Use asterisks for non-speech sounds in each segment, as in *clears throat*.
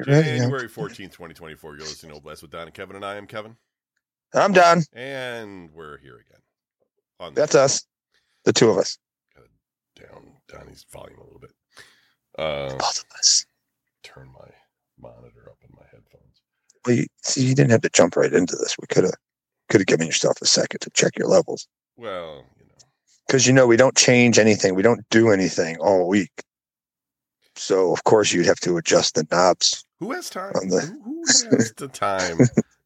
January 14th, 2024. You're listening to Oblast with Don and Kevin, and I am Kevin. I'm Don. And we're here again. On That's us, the two of us. Down Donnie's volume a little bit. Uh, Both of us. Turn my monitor up in my headphones. Well, you, see, you didn't have to jump right into this. We could have could have given yourself a second to check your levels. Well, you know, because you know we don't change anything, we don't do anything all week. So of course you'd have to adjust the knobs. Who has time? The... Who, who has the time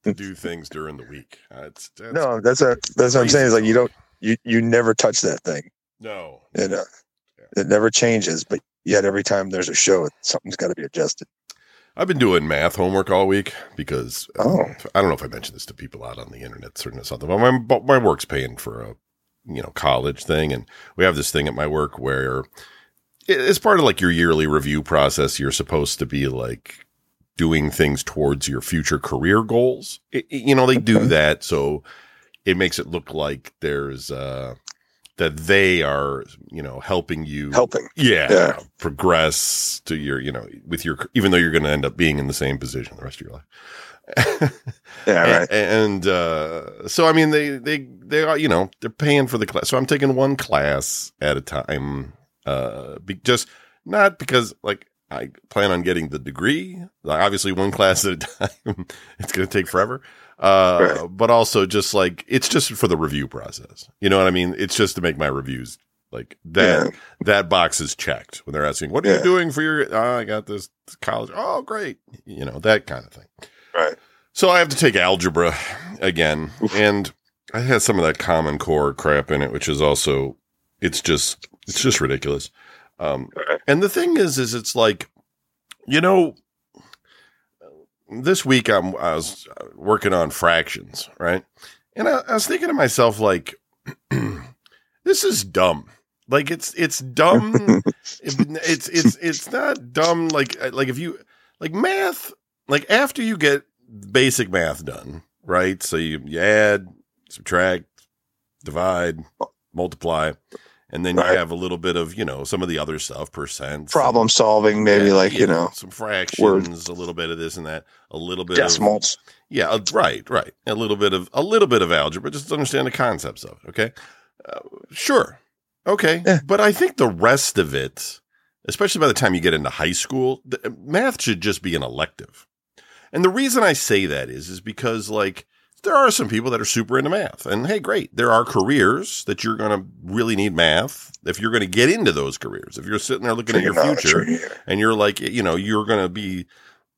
to do things during the week? Uh, that's, that's no, that's a that's what I'm saying. Is like you don't you you never touch that thing. No, it uh, yeah. it never changes. But yet every time there's a show, something's got to be adjusted. I've been doing math homework all week because uh, oh. I don't know if I mentioned this to people out on the internet, certain something, but my, but my work's paying for a you know college thing, and we have this thing at my work where it's part of like your yearly review process. You're supposed to be like doing things towards your future career goals. It, you know, they do that. So it makes it look like there's, uh, that they are, you know, helping you helping. Yeah, yeah. progress to your, you know, with your, even though you're going to end up being in the same position the rest of your life. *laughs* yeah, right. And, and uh, so I mean, they they they are you know they're paying for the class. So I'm taking one class at a time uh, be, just not because like I plan on getting the degree. Like, obviously, one class at a *laughs* time. it's going to take forever. Uh, right. but also just like it's just for the review process. You know what I mean? It's just to make my reviews like that. Yeah. That box is checked when they're asking, "What are yeah. you doing for your?" Oh, I got this college. Oh, great. You know that kind of thing. Right. So I have to take algebra again, Oof. and I had some of that Common Core crap in it, which is also it's just it's just ridiculous. Um, and the thing is, is it's like, you know, this week I'm I was working on fractions, right? And I, I was thinking to myself, like, *clears throat* this is dumb. Like it's it's dumb. *laughs* it's it's it's not dumb. Like like if you like math, like after you get basic math done, right? So you, you add, subtract, divide, multiply and then right. you have a little bit of you know some of the other stuff percent problem solving maybe like you, know, know, some fractions a little bit of this and that a little bit decimals. Of, yeah uh, right right. A little bit of a little bit of algebra just to understand the concepts of it okay? Uh, sure. Okay yeah. but i think the rest of it especially by the time you get into high school math should just be an elective. And the reason i say that is is because like there are some people that are super into math. And hey, great. There are careers that you're going to really need math if you're going to get into those careers. If you're sitting there looking at your future and you're like, you know, you're going to be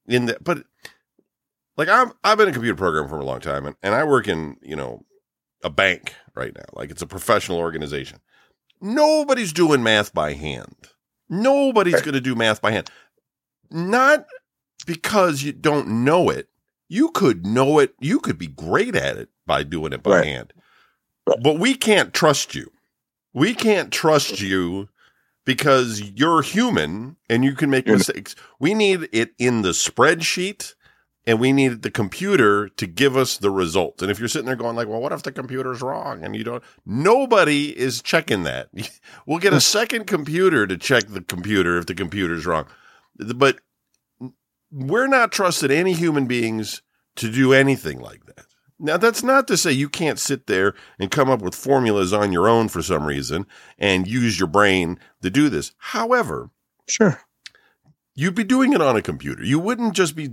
in that. But like I've, I've been a computer programmer for a long time and, and I work in, you know, a bank right now. Like it's a professional organization. Nobody's doing math by hand. Nobody's going to do math by hand. Not because you don't know it you could know it. You could be great at it by doing it by right. hand. Right. But we can't trust you. We can't trust you because you're human and you can make mistakes. We need it in the spreadsheet and we need the computer to give us the result. And if you're sitting there going like, well, what if the computer's wrong? And you don't, nobody is checking that. *laughs* we'll get a mm. second computer to check the computer if the computer's wrong. But we're not trusted any human beings to do anything like that. Now, that's not to say you can't sit there and come up with formulas on your own for some reason and use your brain to do this. However, sure, you'd be doing it on a computer. You wouldn't just be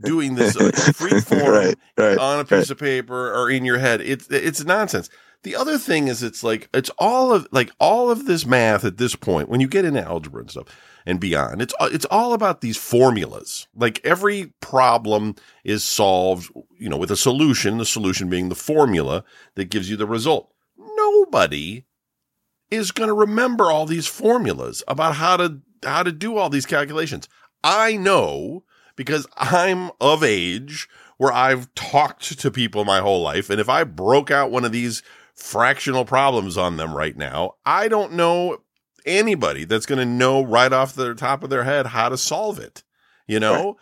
doing this *laughs* free form right, right, on a piece right. of paper or in your head. It's it's nonsense. The other thing is, it's like it's all of like all of this math at this point. When you get into algebra and stuff, and beyond. It's it's all about these formulas. Like every problem is solved, you know, with a solution, the solution being the formula that gives you the result. Nobody is going to remember all these formulas about how to how to do all these calculations. I know because I'm of age where I've talked to people my whole life and if I broke out one of these fractional problems on them right now, I don't know anybody that's going to know right off the top of their head how to solve it, you know, right.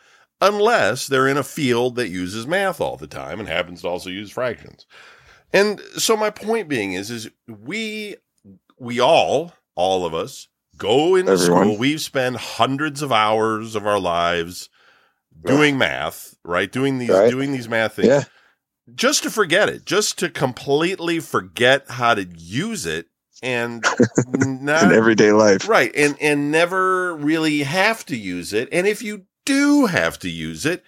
unless they're in a field that uses math all the time and happens to also use fractions. And so my point being is, is we, we all, all of us go into Everyone. school. We've spent hundreds of hours of our lives doing math, right? Doing these Right. doing these math things Yeah. just to forget it, just to completely forget how to use it and *laughs* not In everyday life. right and and never really have to use it. And if you do have to use it,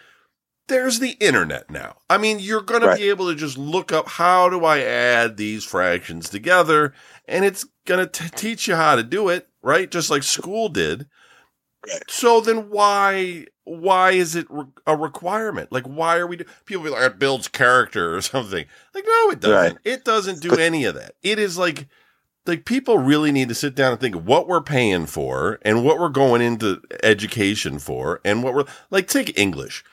there's the internet now. I mean, you're going Right. to be able to just look up how do I add these fractions together and it's going to teach you how to do it, right? Just like school did. Right. So then why why is it re- a requirement? Like why are we do- people be like it builds character or something. Like no it doesn't. Right. It doesn't do But- any of that. It is like like people really need to sit down and think what we're paying for and what we're going into education for and what we're like take English.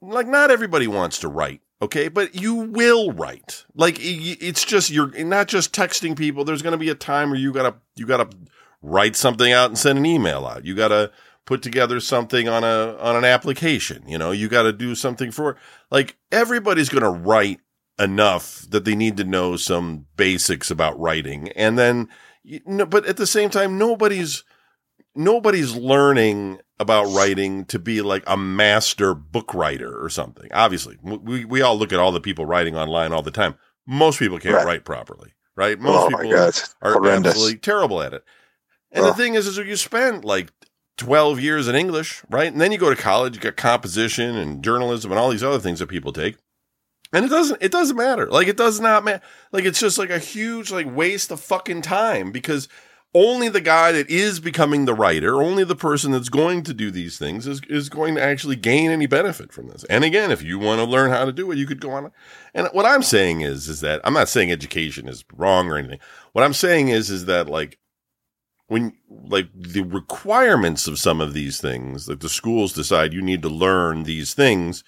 Like not everybody wants to write, okay? But you will write. Like it's just you're not just texting people. There's going to be a time where you got to you got to write something out and send an email out. You got to put together something on a on an application, you know? You got to do something for like everybody's going to write enough that they need to know some basics about writing and then you know, but at the same time nobody's nobody's learning about writing to be like a master book writer or something obviously we we all look at all the people writing online all the time most people can't Right. write properly right most oh people. Are horrendous. absolutely terrible at it. And the thing is, is you spend like 12 years in English, right? And then you go to college, you got composition and journalism and all these other things that people take. And it doesn't, it doesn't matter. Like it does not matter. Like it's just like a huge like waste of fucking time because only the guy that is becoming the writer, only the person that's going to do these things is, is going to actually gain any benefit from this. And again, if you want to learn how to do it, you could go on. And what I'm saying is, is that I'm not saying education is wrong or anything. What I'm saying is, is that like when like the requirements of some of these things that the schools decide you need to learn these things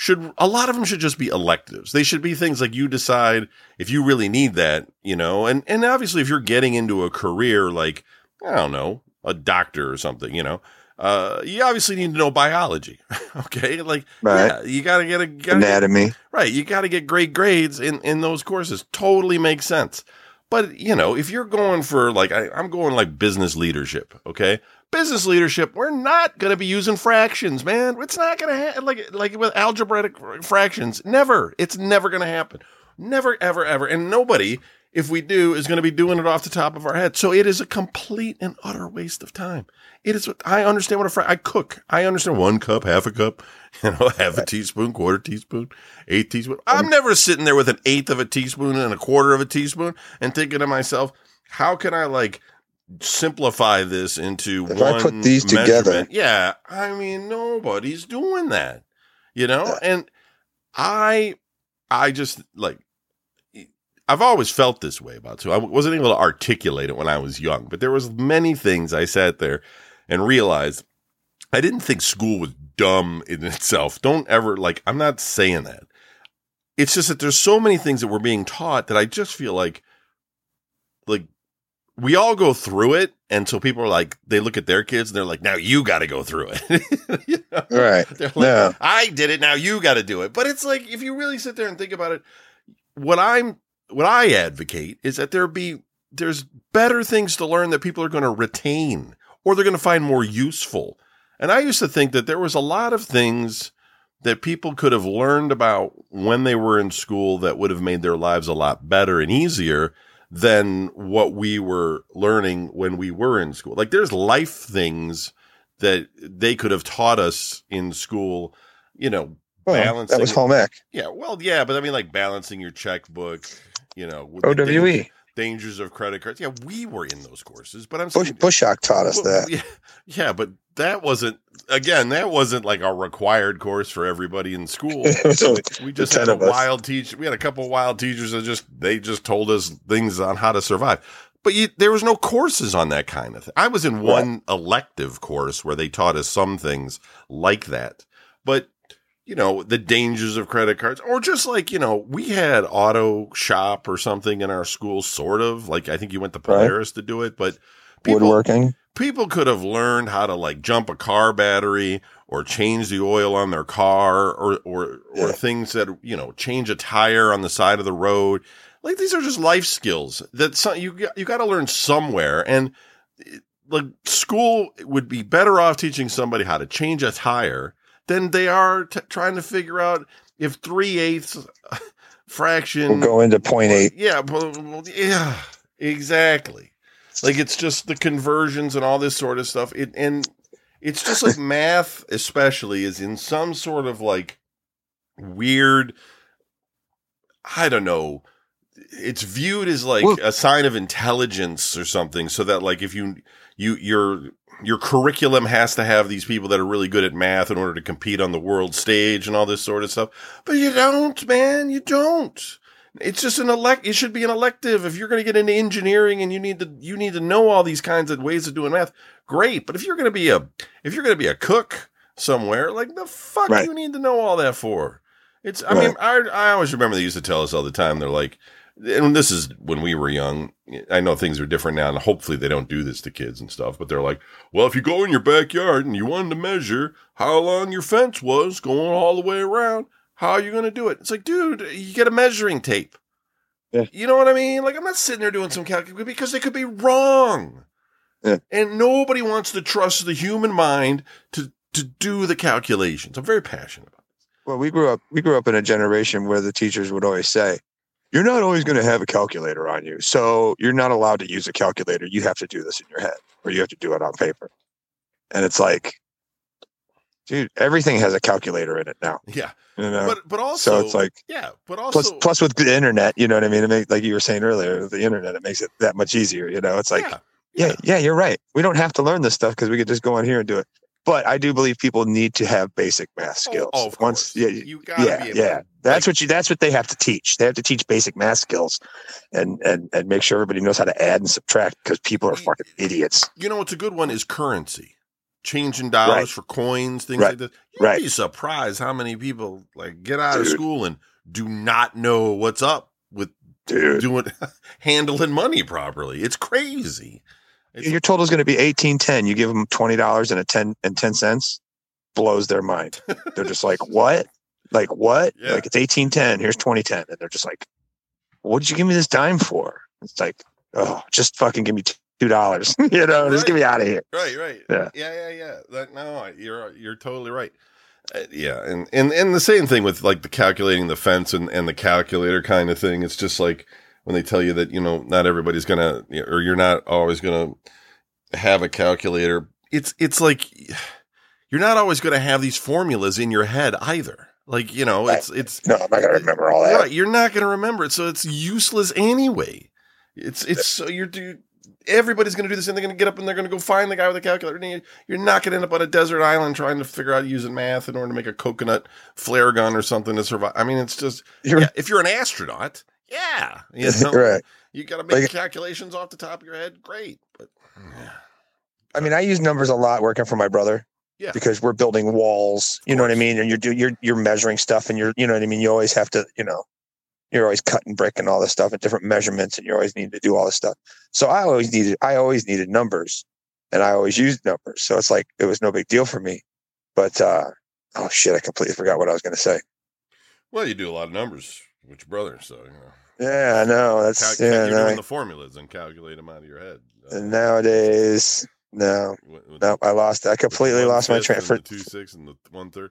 should a lot of them should just be electives. They should be things like you decide if you really need that, you know, and and obviously if you're getting into a career like I don't know, a doctor or something, you know, uh, you obviously need to know biology. *laughs* okay, like Right. yeah, you gotta get a gotta get- Anatomy. Right. You got to get great grades in, in those courses. Totally makes sense. But, you know, if you're going for like, I, I'm going like business leadership, okay? Business leadership, we're not going to be using fractions, man. It's not going to happen. Like, like with algebraic fractions, never. It's never going to happen. Never, ever, ever. And nobody, if we do, is going to be doing it off the top of our head. So it is a complete and utter waste of time. It is. I understand what a fra- I cook. I understand one cup, half a cup, *laughs* you know, half a teaspoon, quarter teaspoon, eighth teaspoon. Oh. I'm never sitting there with an eighth of a teaspoon and a quarter of a teaspoon and thinking to myself, how can I like simplify this into If I one put these together- Yeah, I mean nobody's doing that, you know, and I, I just like. I've always felt this way about too. I wasn't able to articulate it when I was young, but there was many things I sat there and realized I didn't think school was dumb in *laughs* itself. Don't ever like I'm not saying that. It's just that there's so many things that we're being taught that I just feel like like we all go through it and so people are like they look at their kids and they're like now you got to go through it. *laughs* You know? Right. *laughs* They're like, No. I did it. Now you got to do it. But it's like if you really sit there and think about it, what I'm what I advocate is that there be there's better things to learn that people are going to retain or they're going to find more useful. And I used to think that there was a lot of things that people could have learned about when they were in school that would have made their lives a lot better and easier than what we were learning when we were in school. Like there's life things that they could have taught us in school, you know, Well, Balancing that was home ec. yeah, well, yeah, but I mean, like balancing your checkbook, you know, OWE. Dang- dangers of credit cards. Yeah, we were in those courses, but I'm Bush, saying, Bushok taught us Well, that. Yeah, yeah, but that wasn't again. That wasn't like a required course for everybody in school. *laughs* Only We just had a wild teacher. We had a couple of wild teachers that just they just told us things on how to survive. But you, there was no courses on that kind of thing. I was in one elective course where they taught us some things like that. But you know, the dangers of credit cards, or just like, you know, we had auto shop or something in our school, sort of. Like, I think you went to Right. To do it, but people, Woodworking. people could have learned how to like jump a car battery or change the oil on their car or, or, or Yeah. things that, you know, change a tire on the side of the road. Like, these are just life skills that some, you, got- you got to learn somewhere. And like, school would be better off teaching somebody how to change a tire than they are t- trying to figure out if three eighths fraction We'll go into point eight. yeah, well, yeah, exactly. Like it's just the conversions and all this sort of stuff. It and it's just like *laughs* math, especially, is in some sort of like weird. I don't know. It's viewed as like Well- a sign of intelligence or something, so that like if you you your your curriculum has to have these people that are really good at math in order to compete on the world stage and all this sort of stuff. But you don't, man. You don't. It's just an elect. It should be an elective. If you're going to get into engineering and you need to, you need to know all these kinds of ways of doing math. Great, but if you're going to be a, if you're going to be a cook somewhere, like the fuck Right. you need to know all that for? It's. I Right. mean, I I always remember they used to tell us all the time. They're like, and this is when we were young. I know things are different now, and hopefully they don't do this to kids and stuff. But they're like, well, if you go in your backyard and you wanted to measure how long your fence was going all the way around, how are you going to do it? It's like, dude, you get a measuring tape. Yeah. You know what I mean? Like, I'm not sitting there doing some calculation because they could be wrong. Yeah. And nobody wants to trust the human mind to to do the calculations. I'm very passionate about. This. Well, we grew up we grew up in a generation where the teachers would always say, "You're not always going to have a calculator on you, so you're not allowed to use a calculator. You have to do this in your head, or you have to do it on paper." And it's like, dude, everything has a calculator in it now. Yeah, You know? but but also, so it's like yeah, but also plus plus with the internet, you know what I mean? Like you were saying earlier, the internet it makes it that much easier. You know, it's like yeah, yeah, yeah, you're right. We don't have to learn this stuff because we could just go on here and do it. But I do believe people need to have basic math Oh, skills. oh, of Once, course. yeah, you gotta yeah, be able yeah. to, That's like, what you. That's what they have to teach. They have to teach basic math skills, and and and make sure everybody knows how to add and subtract because people are fucking idiots. you know what's a good one is currency. Changing dollars Right. for coins, things Right. like that. You'd Right. be surprised how many people like get out of school and do not know what's up with Dude, doing *laughs* handling money properly. It's crazy. Your is going to be eighteen ten. You give them twenty dollars and a ten and ten cents, blows their mind. They're just like, *laughs* what? Like what? Yeah. Like it's eighteen ten. Here's twenty ten, and they're just like, what did you give me this dime for? It's like, oh, just fucking give me two dollars. *laughs* you know, just get me out of here. right, right. Yeah. yeah, yeah, yeah. That, no, you're you're totally right. Uh, yeah, and, and and the same thing with like the calculating the fence and, and the calculator kind of thing. It's just like when they tell you that you know not everybody's gonna or you're not always gonna have a calculator. It's it's like you're not always gonna have these formulas in your head either. Like you know, it's it's No, I'm not gonna remember all that. Right, you're not to remember it, so it's useless anyway. It's it's so you're dude. Everybody's going to do this, and they're going to get up and they're going to go find the guy with the calculator. You're not going to end up on a desert island trying to figure out using math in order to make a coconut flare gun or something to survive. I mean, it's just yeah, if you're an astronaut, yeah, *laughs* you know, right. you got to make Like- calculations off the top of your head. Great, but yeah, I mean, I use numbers a lot working for my brother. Yeah. Because we're building walls, you know what I mean, and you're do you're you're measuring stuff, and you're you know what I mean. You always have to, you know, you're always cutting brick and all this stuff at different measurements, and you always need to do all this stuff. So I always needed I always needed numbers, and I always used numbers. So it's like it was no big deal for me. But uh oh shit, I completely forgot what I was going to say. well, you do a lot of numbers with your brother, so you know, Yeah, I know that's Cal- yeah. you're no, doing the formulas and calculate them out of your head. Uh, and nowadays, no, with- with- no, I lost. I completely lost my fifth train. and For, the two six and the one third.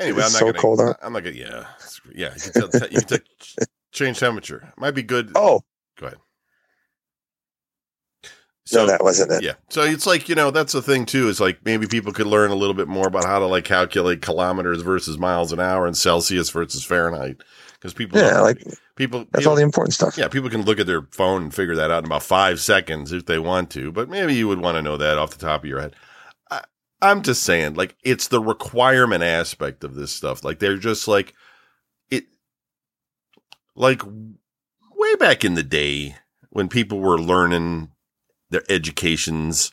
Anyway, I'm not so gonna. cold out. I'm not gonna. Yeah, yeah. You can, tell, you can tell, change temperature. Might be good. *laughs* oh Go ahead. no, that wasn't it. Yeah. So it's like, you know, that's the thing too, is like maybe people could learn a little bit more about how to like calculate kilometers versus miles an hour and Celsius versus Fahrenheit. Because people, Yeah, like people, that's people- all the important stuff. yeah, people can look at their phone and figure that out in about five seconds if they want to, but maybe you would want to know that off the top of your head. I, I'm just saying, like, it's the requirement aspect of this stuff. Like, they're just like, it, like, way back in the day when people were learning their educations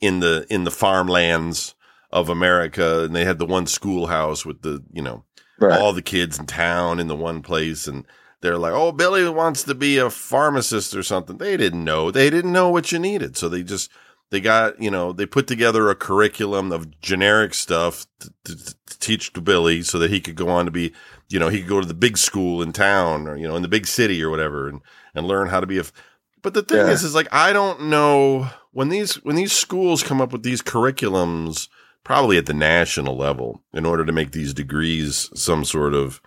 in the, in the farmlands of America and they had the one schoolhouse with the, you know, Right. all the kids in town in the one place and they're like, "Oh, Billy wants to be a pharmacist or something." They didn't know. They didn't know what you needed. So they just they got, you know, they put together a curriculum of generic stuff to, to, to teach to Billy so that he could go on to be, you know, he could go to the big school in town or, you know, in the big city or whatever and and learn how to be a f- But the thing Yeah. is is like I don't know when these when these schools come up with these curriculums probably at the national level in order to make these degrees some sort of,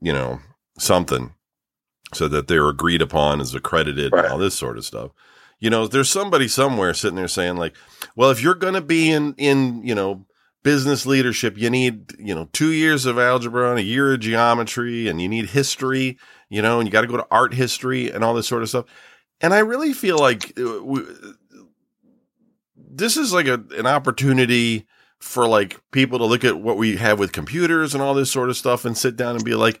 you know, something so that they're agreed upon as accredited Right. and all this sort of stuff. You know, there's somebody somewhere sitting there saying like, well, if you're going to be in, in, you know, business leadership, you need, you know, two years of algebra and a year of geometry and you need history, you know, and you got to go to art history and all this sort of stuff. And I really feel like uh, we, this is like a, an opportunity for like people to look at what we have with computers and all this sort of stuff and sit down and be like,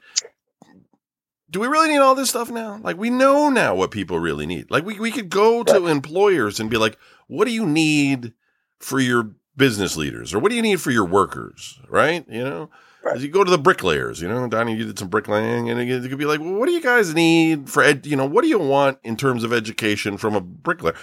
do we really need all this stuff now? Like we know now what people really need. Like we, we could go to employers and be like, what do you need for your business leaders or what do you need for your workers? Right. You know, Right. As you go to the bricklayers, you know, Donnie, you did some bricklaying and it could be like, well, what do you guys need for ed, you know, what do you want in terms of education from a bricklayer?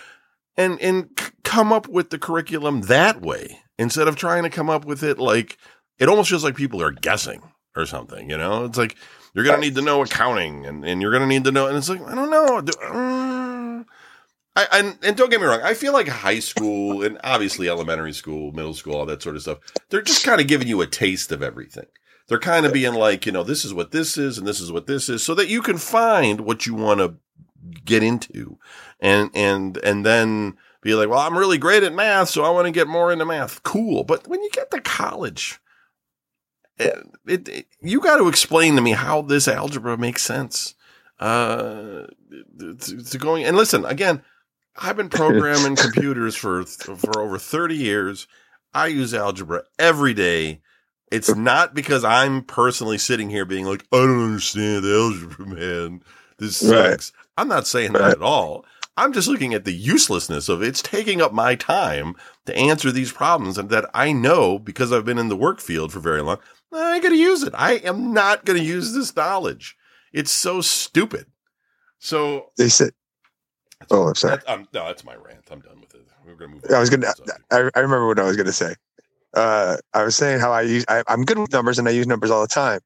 And, and c- come up with the curriculum that way instead of trying to come up with it like, it almost feels like people are guessing or something, you know? It's like, you're going to need to know accounting and, and you're going to need to know, and it's like, I don't know. Do- uh, I, and, and don't get me wrong, I feel like high school *laughs* and obviously elementary school, middle school, all that sort of stuff, they're just kind of giving you a taste of everything. They're kind of being like, you know, this is what this is and this is what this is so that you can find what you want to get into and, and, and then be like, well, I'm really great at math, so I want to get more into math. Cool. But when you get to college, it, it, it- you got to explain to me how this algebra makes sense. Uh, to, to going and listen again. I've been programming *laughs* computers for for over thirty years. I use algebra every day. It's not because I'm personally sitting here being like, I don't understand algebra, man. This Right. sucks. I'm not saying that at all. I'm just looking at the uselessness of. It's taking up my time to answer these problems and that I know because I've been in the work field for very long. I ain't going to use it. I am not going to use this knowledge. It's so stupid. So, They said, "Oh, I'm sorry." that, um, no, that's my rant. I'm done with it. We're going to move on. I was gonna. to. I, I remember what I was gonna say. Uh, I was saying how I use. I, I'm good with numbers, and I use numbers all the time.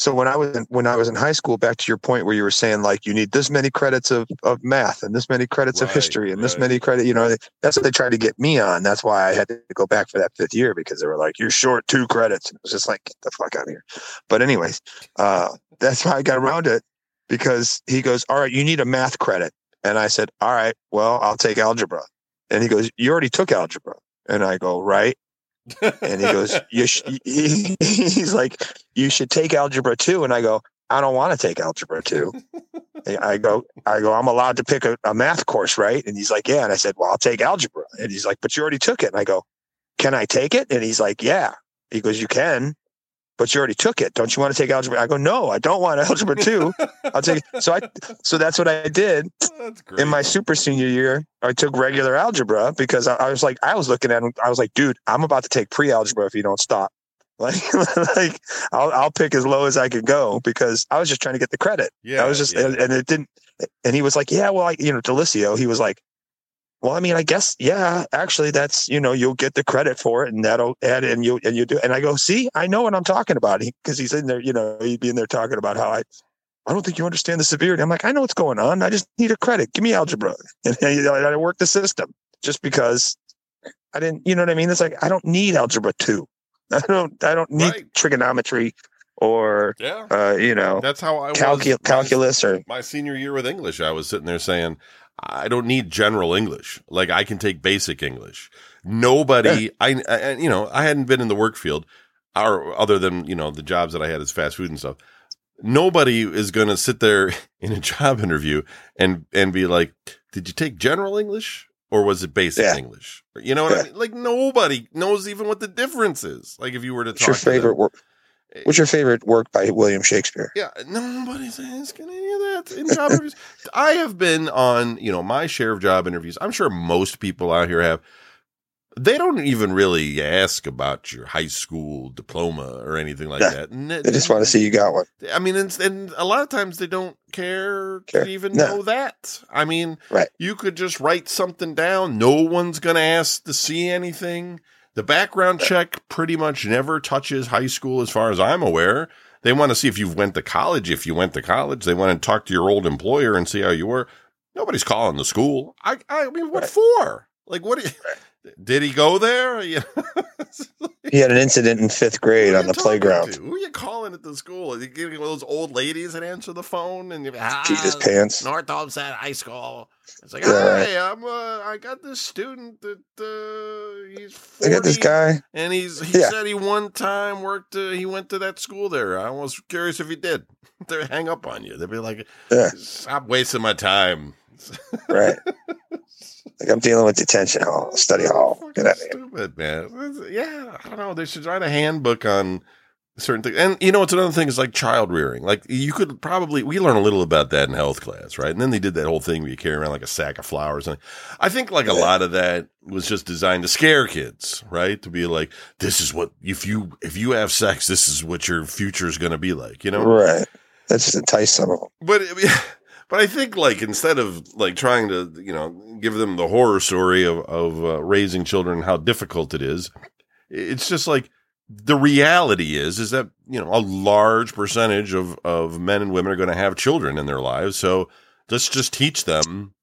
So when I was in, when I was in high school, back to your point where you were saying like you need this many credits of, of math and this many credits of history and this many credit, you know, that's what they tried to get me on. That's why I had to go back for that fifth year because they were like, you're short two credits. And it was just like, get the fuck out of here. But anyways, uh, that's how I got around it because he goes, all right, you need a math credit. And I said, all right, well, I'll take algebra. And he goes, you already took algebra. And I go, right. And he goes, you sh-, he, *laughs* he's like, you should take algebra two. And I go, I don't want to take algebra two. I go, I go, I'm allowed to pick a, a math course, right? And he's like, yeah. And I said, well, I'll take algebra. And he's like, but you already took it. And I go, can I take it? And he's like, yeah. He goes, you can, but you already took it. Don't you want to take algebra? I go, no, I don't want algebra two. I'll take it. So I, so that's what I did *laughs* in my super senior year, I took regular algebra because I, I was like, I was looking at him. I was like, dude, I'm about to take pre-algebra if you don't stop. *laughs* Like, like I'll, I'll pick as low as I could go because I was just trying to get the credit. yeah, I was just, yeah. and, and it didn't, and he was like, yeah, well, I, you know, Delicio, he was like, well, I mean, I guess, yeah, actually that's, you know, you'll get the credit for it and that'll add and you, and you do. And I go, see, I know what I'm talking about. He, cause he's in there, you know, he'd be in there talking about how I, I don't think you understand the severity. I'm like, I know what's going on. I just need a credit. Give me algebra. *laughs* And, you know, I work the system just because I didn't, you know what I mean? It's like, I don't need algebra two. *laughs* I don't, I don't need Right. trigonometry or, yeah. uh, you know, That's how I calcu- was. calculus or, My senior year with English, I was sitting there saying, I don't need general English. Like I can take basic English. Nobody, I, I, you know, I hadn't been in the work field, or other than you know the jobs that I had as fast food and stuff. Nobody is going to sit there *laughs* in a job interview and and be like, "Did you take general English or was it basic Yeah. English?" You know what I mean? Like nobody knows even what the difference is. Like if you were to what's talk your favorite work? What's your favorite work by William Shakespeare? Yeah, nobody's asking any of that in job interviews. *laughs* I have been on, you know, my share of job interviews. I'm sure most people out here have. They don't even really ask about your high school diploma or anything like that. And They just want to see you got one. I mean, and, and a lot of times they don't care Care. to even No. know that. I mean, Right. you could just write something down. No one's going to ask to see anything. The background check pretty much never touches high school, as far as I'm aware. They want to see if you went to college. If you went to college, they want to talk to your old employer and see how you were. Nobody's calling the school. I, I mean, what Right. for? Like, what? Do you, Did he go there? *laughs* he had an incident in fifth grade on the playground. To? Who are you calling at the school? Are you getting one of those old ladies that answer the phone and you're like, ah, his pants? North Olmsted High School. It's like, yeah. hey, I'm uh, I got this student that uh, he's 40, I got this guy, and he's he yeah. said he one time worked. Uh, he went to that school there. I was curious if he did. *laughs* They'd hang up on you. They'd be like, yeah. stop wasting my time. right. *laughs* Like I'm dealing with detention hall, study hall. Get out. Stupid, man. Yeah, I don't know. They should write a handbook on certain things. And you know what's another thing is like child rearing. Like you could probably we learn a little about that in health class, right? And then they did that whole thing where you carry around like a sack of flowers. And I think like a lot of that was just designed to scare kids, right? To be like, this is what if you if you have sex, this is what your future is going to be like. You know, right? That's just entice some of them. But. *laughs* But I think like instead of like trying to you know give them the horror story of of uh, raising children, how difficult it is, it's just like the reality is is that you know a large percentage of of men and women are going to have children in their lives. So let's just teach them.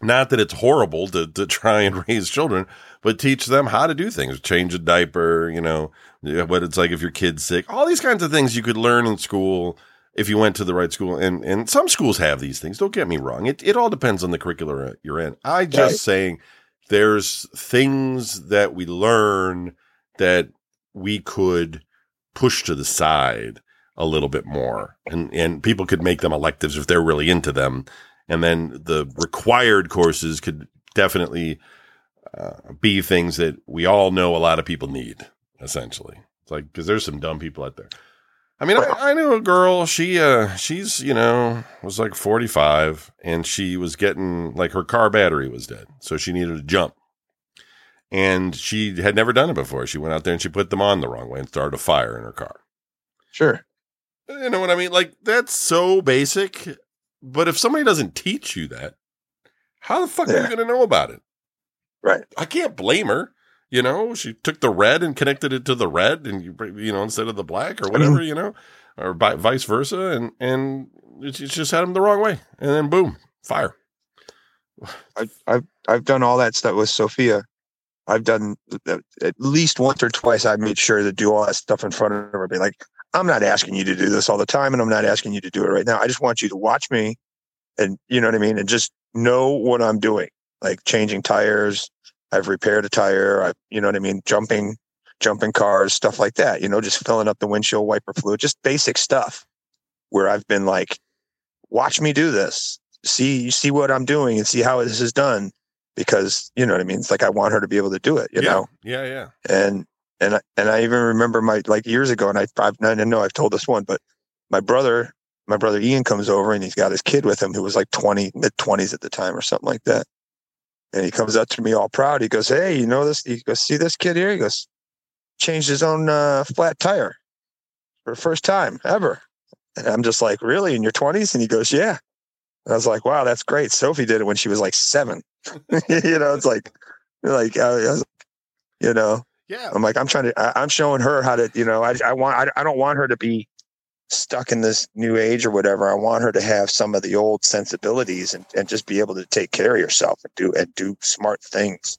Not that it's horrible to to try and *laughs* raise children, but teach them how to do things. Change a diaper, you know, what it's like if your kid's sick. All these kinds of things you could learn in school if you went to the right school. And and some schools have these things. Don't get me wrong. It it all depends on the curricular you're in. I just right. saying there's things that we learn that we could push to the side a little bit more and and people could make them electives if they're really into them and then the required courses could definitely uh, be things that we all know a lot of people need essentially it's like because there's some dumb people out there I mean, I, I knew a girl. She, uh, she's, you know, was like 45 and she was getting like her car battery was dead. So she needed to jump. And she had never done it before. She went out there and she put them on the wrong way and started a fire in her car. Sure. You know what I mean? Like, that's so basic. But if somebody doesn't teach you that, how the fuck yeah. are you going to know about it? Right. I can't blame her you know, she took the red and connected it to the red, and you you know instead of the black or whatever, mm-hmm. you know, or by, vice versa, and and it, it just had them the wrong way, and then boom, fire. I, I've I've done all that stuff with Sophia. I've done at least once or twice. I made sure to do all that stuff in front of her. Be like, I'm not asking you to do this all the time, and I'm not asking you to do it right now. I just want you to watch me, and you know what I mean, and just know what I'm doing, like changing tires, I've repaired a tire. I, you know what I mean? Jumping, jumping cars, stuff like that. You know, just filling up the windshield wiper fluid, just basic stuff. Where I've been like, watch me do this. See, see what I'm doing and see how this is done. Because you know what I mean. It's like I want her to be able to do it. You yeah. know. Yeah, yeah. And and and I even remember my like years ago, and I I've, I know I've told this one, but my brother, my brother Ian comes over and he's got his kid with him who was like 20, mid 20s at the time or something like that. And he comes up to me all proud. He goes, Hey, you know this? He goes, See this kid here? He goes, changed his own uh, flat tire for the first time ever. And I'm just like, Really? In your 20s? And he goes, Yeah. And I was like, Wow, that's great. Sophie did it when she was like seven. *laughs* you know, it's like, like, I was, you know, yeah. I'm like, I'm trying to, I, am showing her how to, you know, I, I want, I, I don't want her to be stuck in this new age or whatever. I want her to have some of the old sensibilities and, and just be able to take care of yourself and do and do smart things.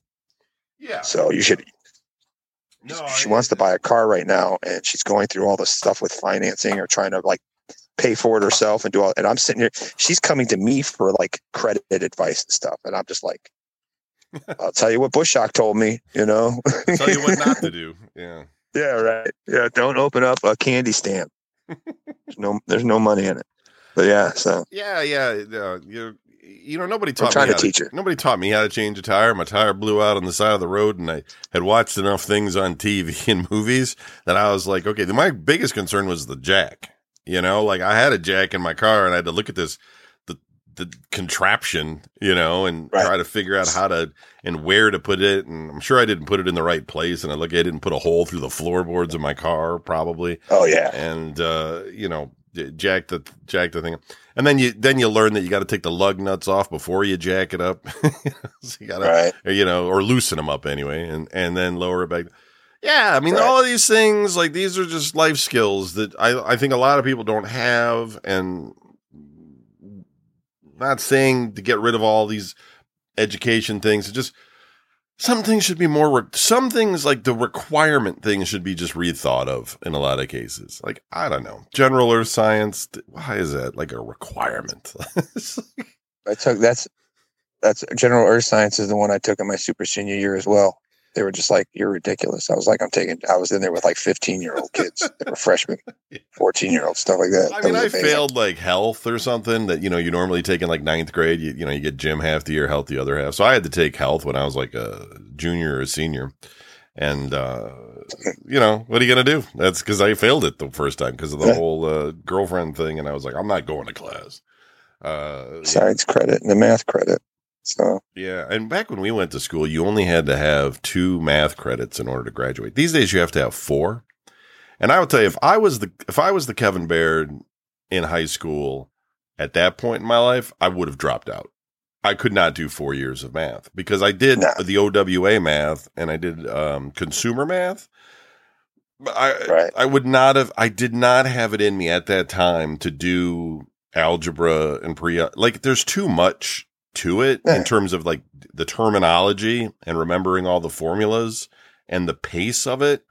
Yeah. So you should. No, she I, wants to buy a car right now, and she's going through all the stuff with financing or trying to like pay for it herself and do all. And I'm sitting here. She's coming to me for like credit advice and stuff, and I'm just like, *laughs* I'll tell you what Bushok told me. You know, tell you what not to *laughs* do. Yeah. Yeah. Right. Yeah. Don't open up a candy stand there's no there's no money in it. But yeah, so yeah, yeah, uh, you you know nobody taught me to teach her. Nobody taught me how to change a tire. My tire blew out on the side of the road, and I had watched enough things on TV *laughs* and movies that I was like, okay. My biggest concern was the jack. You know, like I had a jack in my car, and I had to look at this the contraption, you know, and right. try to figure out how to and where to put it. And I'm sure I didn't put it in the right place. And I look, I didn't put a hole through the floorboards of my car, probably. Oh yeah. And uh, you know, jack the jack the thing, and then you then you learn that you got to take the lug nuts off before you jack it up. *laughs* so you gotta, right. you know, or loosen them up anyway, and and then lower it back. Yeah, I mean, right. all of these things, like these are just life skills that I, I think a lot of people don't have. And not saying to get rid of all these education things. It just some things should be more. Re- some things like the requirement things should be just rethought of in a lot of cases. Like I don't know, general earth science. Why is that like a requirement? *laughs* I took that's that's general earth science is the one I took in my super senior year as well. They were just like, "You're ridiculous." I was like, "I'm taking." I was in there with like 15 year old kids that were freshmen, *laughs* 14 year old stuff like that. I That mean, I amazing. failed like health or something that you know you normally take in like ninth grade. You, you know, you get gym half the year, health the other half. So I had to take health when I was like a junior or a senior, and uh, you know what are you gonna do? That's because I failed it the first time because of the Yeah. whole uh, girlfriend thing, and I was like, I'm not going to class. Uh, science credit and the math credit. So yeah, and back when we went to school, you only had to have two math credits in order to graduate. These days, you have to have four. And I will tell you, if I was the if I was the Kevin Baird in high school at that point in my life, I would have dropped out. I could not do four years of math because I did No. the OWA math and I did um, consumer math. But I Right. I would not have. I did not have it in me at that time to do algebra and pre. Like, there's too much to it Yeah. in terms of like the terminology and remembering all the formulas and the pace of it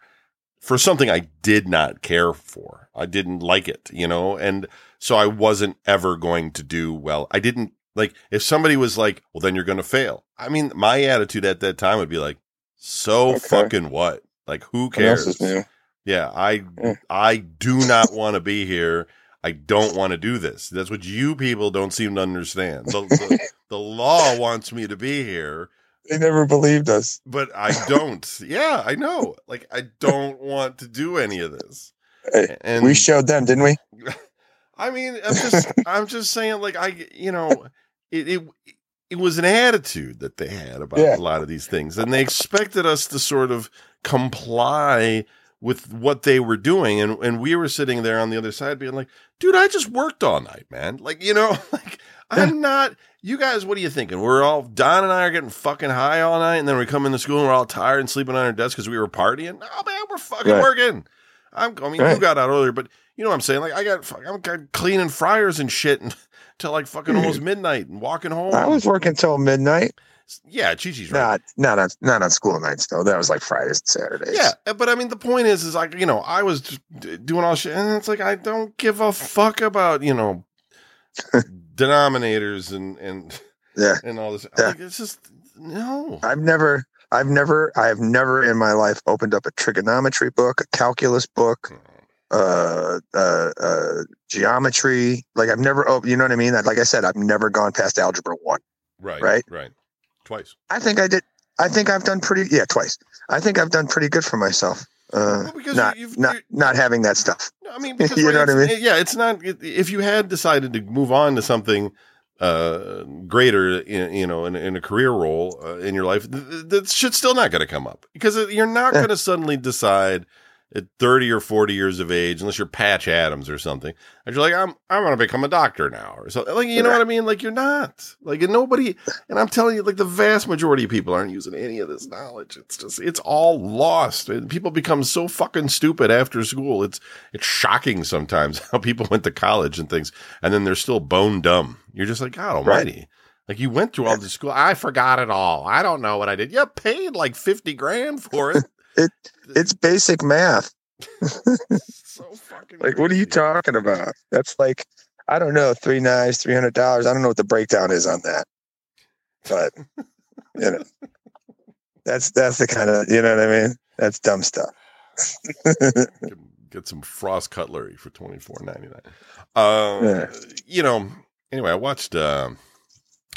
for something I did not care for. I didn't like it, you know, and so I wasn't ever going to do well. I didn't like if somebody was like, "Well, then you're going to fail." I mean, my attitude at that time would be like, "So Okay. fucking what? Like, who cares?" Yeah, I Yeah. I do not want to be here. I don't want to do this. That's what you people don't seem to understand. The, the, *laughs* the law wants me to be here, They never believed us. but I don't. yeah, I know. Like I don't want to do any of this. And we showed them, didn't we? *laughs* I mean, I'm just I'm just saying like I you know, it it, it was an attitude that they had about Yeah. a lot of these things and they expected us to sort of comply with what they were doing and and we were sitting there on the other side being like, "Dude, I just worked all night, man." Like, you know, *laughs* like I'm not you guys, what are you thinking? We're all Don and I are getting fucking high all night, and then we come into school and we're all tired and sleeping on our desks because we were partying. No, man, we're fucking Right. working. I'm, I mean, you got out earlier, but you know what I'm saying? Like, I got, fuck- I'm cleaning fryers and shit *laughs* until like fucking *laughs* almost midnight and walking home. I was working till midnight. Yeah, Chi Chi's right. Not not on not on school nights though. That was like Fridays and Saturdays. Yeah, uh, but I mean, the point is, is like you know, I was doing all shit, and it's like I don't give a fuck about you know *laughs* denominators and and Yeah. and all this. Yeah. Like, it's just no. I've never I've never I've never in my life opened up a trigonometry book, a calculus book, uh, uh, uh, geometry. Like I've never, oh, you know what I mean? Like I said, I've never gone past algebra one. Right, right? right, twice. I think I did. I think I've done pretty. Yeah, twice. I think I've done pretty good for myself. Uh, Well, because not you've- not you're- not having that stuff. I mean, *laughs* because You know what I it's- Yeah, it's not. If you had decided to move on to something uh, greater, in, you know, in, in a career role uh, in your life, th- th- that shit's still not going to come up because you're not going to suddenly decide at 30 or 40 years of age, unless you're Patch Adams or something, and you're like, I'm I'm going to become a doctor now or something. Like, you know what I mean? Like, you're not. Like, and nobody. And I'm telling you, like, the vast majority of people aren't using any of this knowledge. It's just, it's all lost. And people become so fucking stupid after school. It's it's shocking sometimes *laughs* how people went to college and things, and then they're still bone dumb. You're just like, God Almighty! Like you went through all this school. I forgot it all. I don't know what I did. You paid like fifty grand for it. It's basic math. *laughs* so fucking Like, what are you talking about? That's like, I don't know, three knives, three hundred dollars. I don't know what the breakdown is on that, but you know, *laughs* that's that's the kind of you know what I mean. That's dumb stuff. *laughs* Get- some frost cutlery for twenty four ninety nine. Uh, Yeah. You know. Anyway, I watched. Um,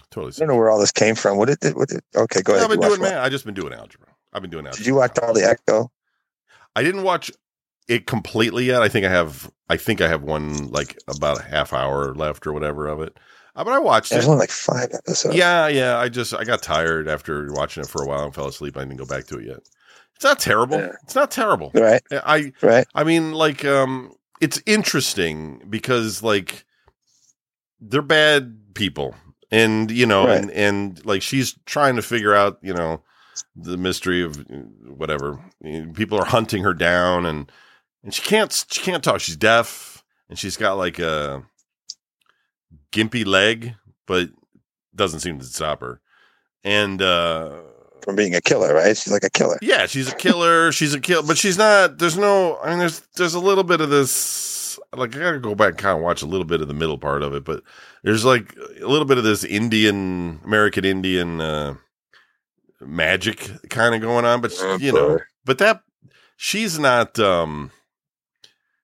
totally. I don't know where all this came from. What did? What did? Okay, go ahead. I've been doing man. I just been doing algebra. I've been doing algebra. Did you watch all the Echo? I didn't watch it completely yet. I think I have. I think I have one like about a half hour left or whatever of it. Uh, but I watched There's it. only like five episodes. Yeah, yeah. I just I got tired after watching it for a while and fell asleep. I didn't go back to it yet. It's not terrible. Yeah. It's not terrible. Right. I Right. I mean, like, um, it's interesting because like they're bad people, and you know, Right. and and like she's trying to figure out, you know, the mystery of uh, whatever. People are hunting her down, and and she can't she can't talk. She's deaf, and she's got like a gimpy leg, but doesn't seem to stop her. And uh from being a killer, right? She's like a killer. Yeah, she's a killer. she's a kill, but she's not. There's no. I mean, there's there's a little bit of this. Like I gotta go back and kind of watch a little bit of the middle part of it, but there's like a little bit of this Indian American Indian uh, magic kind of going on. But Oh, you know, but that she's not. um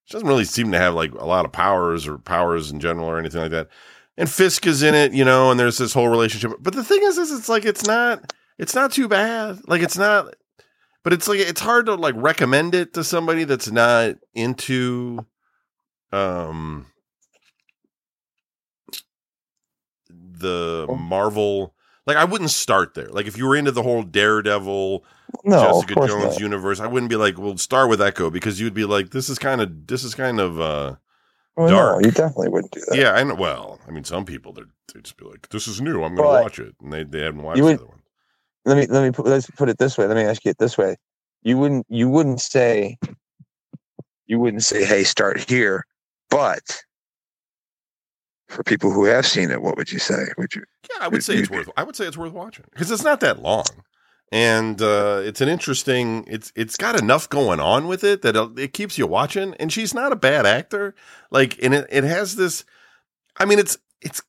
She doesn't really seem to have like a lot of powers or powers in general or anything like that. And Fisk is in it, you know, and there's this whole relationship. But the thing is, is it's like it's not it's not too bad. Like it's not but it's like it's hard to like recommend it to somebody that's not into um the Oh. Marvel like I wouldn't start there. Like if you were into the whole Daredevil No, Jessica Jones not. universe, I wouldn't be like, well, start with Echo because you'd be like, this is kind of this is kind of uh Well, dark. No, you definitely wouldn't do that. yeah, I know well, I mean some people they they just be like, This is new, I'm gonna watch it. And they, they haven't watched You the other one. Let me let me put let's put it this way. Let me ask you it this way. You wouldn't you wouldn't say you wouldn't say, hey, start here, but for people who have seen it, what would you say? Would you Yeah, I would say it's worth. I would say it's worth watching because it's not that long, and uh, it's an interesting. It's it's got enough going on with it that it, it keeps you watching. And she's not a bad actor. Like, and it it has this. I mean, it's it's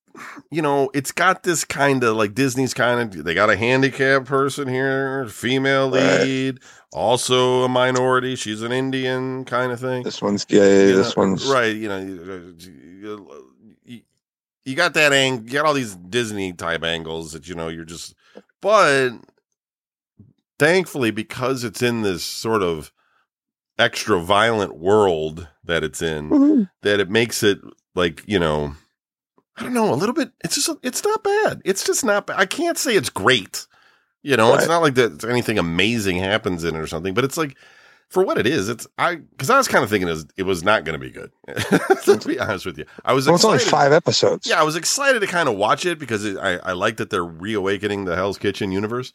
you know, it's got this kind of like Disney's kind of. They got a handicapped person here, female Right. lead, also a minority. She's an Indian kind of thing this one's gay, you this know, one's right. You know, you got that angle, you got all these Disney type angles that you know you're just, but thankfully because it's in this sort of extra violent world that it's in, Woohoo. that it makes it like you know, I don't know, a little bit. It's just it's not bad. It's just not. bad. I can't say it's great. You know, it's not like that anything amazing happens in it or something, but it's like for what it is. It's I because I was kind of thinking it was, it was not going to be good. *laughs* to be honest with you, I was Well, it's only excited. five episodes. Yeah, I was excited to kind of watch it because it, I I like that they're reawakening the Hell's Kitchen universe.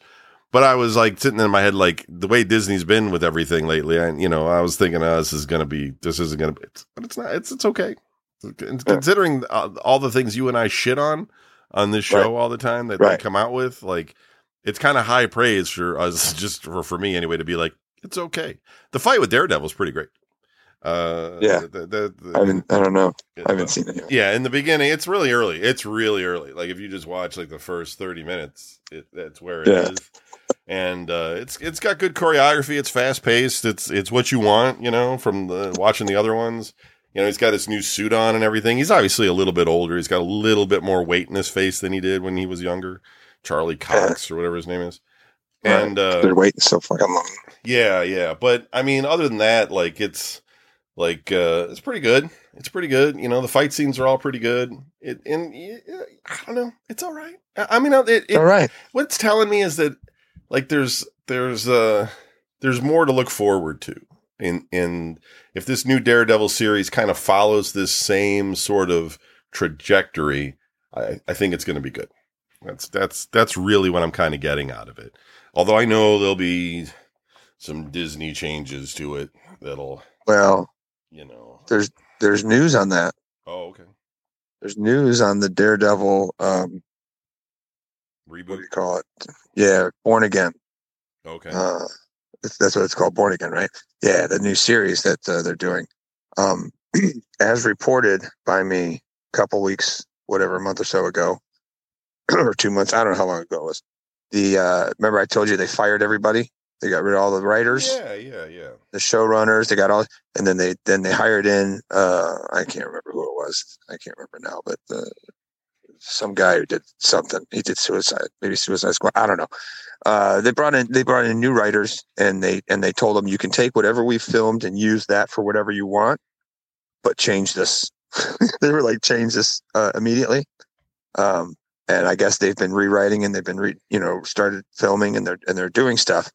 But I was like sitting in my head, like the way Disney's been with everything lately. And you know, I was thinking, oh, this is gonna be, this isn't gonna be, it's, but it's not. It's it's okay. Con- Considering uh, all the things you and I shit on on this show all the time that they come out with, like it's kind of high praise for us, *laughs* just for, for me anyway, to be like, it's okay. The fight with Daredevil is pretty great. Uh, Yeah. the, the, the, I haven't I don't know. I uh, haven't seen it yet. yeah, in the beginning, it's really early. It's really early. Like if you just watch like the first thirty minutes, it, that's where it is. Yeah. And uh, it's it's got good choreography. It's fast paced. It's it's what you want, you know, from the watching the other ones. You know, he's got his new suit on and everything. He's obviously a little bit older. He's got a little bit more weight in his face than he did when he was younger. Charlie Cox or whatever his name is. Right. And uh, They're waiting so fucking long. yeah, yeah. But I mean, other than that, like it's like uh it's pretty good. It's pretty good. You know, the fight scenes are all pretty good. It and yeah, I don't know, it's all right. I I mean, it, it, All right. what it's telling me is that like there's there's uh there's more to look forward to. And and if this new Daredevil series kind of follows this same sort of trajectory, I, I think it's going to be good. That's that's that's really what I'm kind of getting out of it. Although I know there'll be some Disney changes to it that'll, Well, you know. there's there's news on that. Oh, okay. There's news on the Daredevil um what do Reboot. you call it? Yeah, Born Again. Okay. Uh, that's, that's what it's called, Born Again, right? Yeah, the new series that uh, they're doing. Um, *clears throat* as reported by me a couple weeks, whatever, a month or so ago, *clears throat* or two months, I don't know how long ago it was. The uh, remember I told you they fired everybody. They got rid of all the writers, yeah, yeah, yeah. the showrunners. They got all, and then they then they hired in. Uh, I can't remember who it was. I can't remember now, but uh, some guy who did something. He did suicide, maybe Suicide Squad. I don't know. Uh, they brought in they brought in new writers, and they and they told them you can take whatever we filmed and use that for whatever you want, but change this. *laughs* they were like change this uh, immediately. Um, and I guess they've been rewriting and they've been re, you know started filming and they're and they're doing stuff.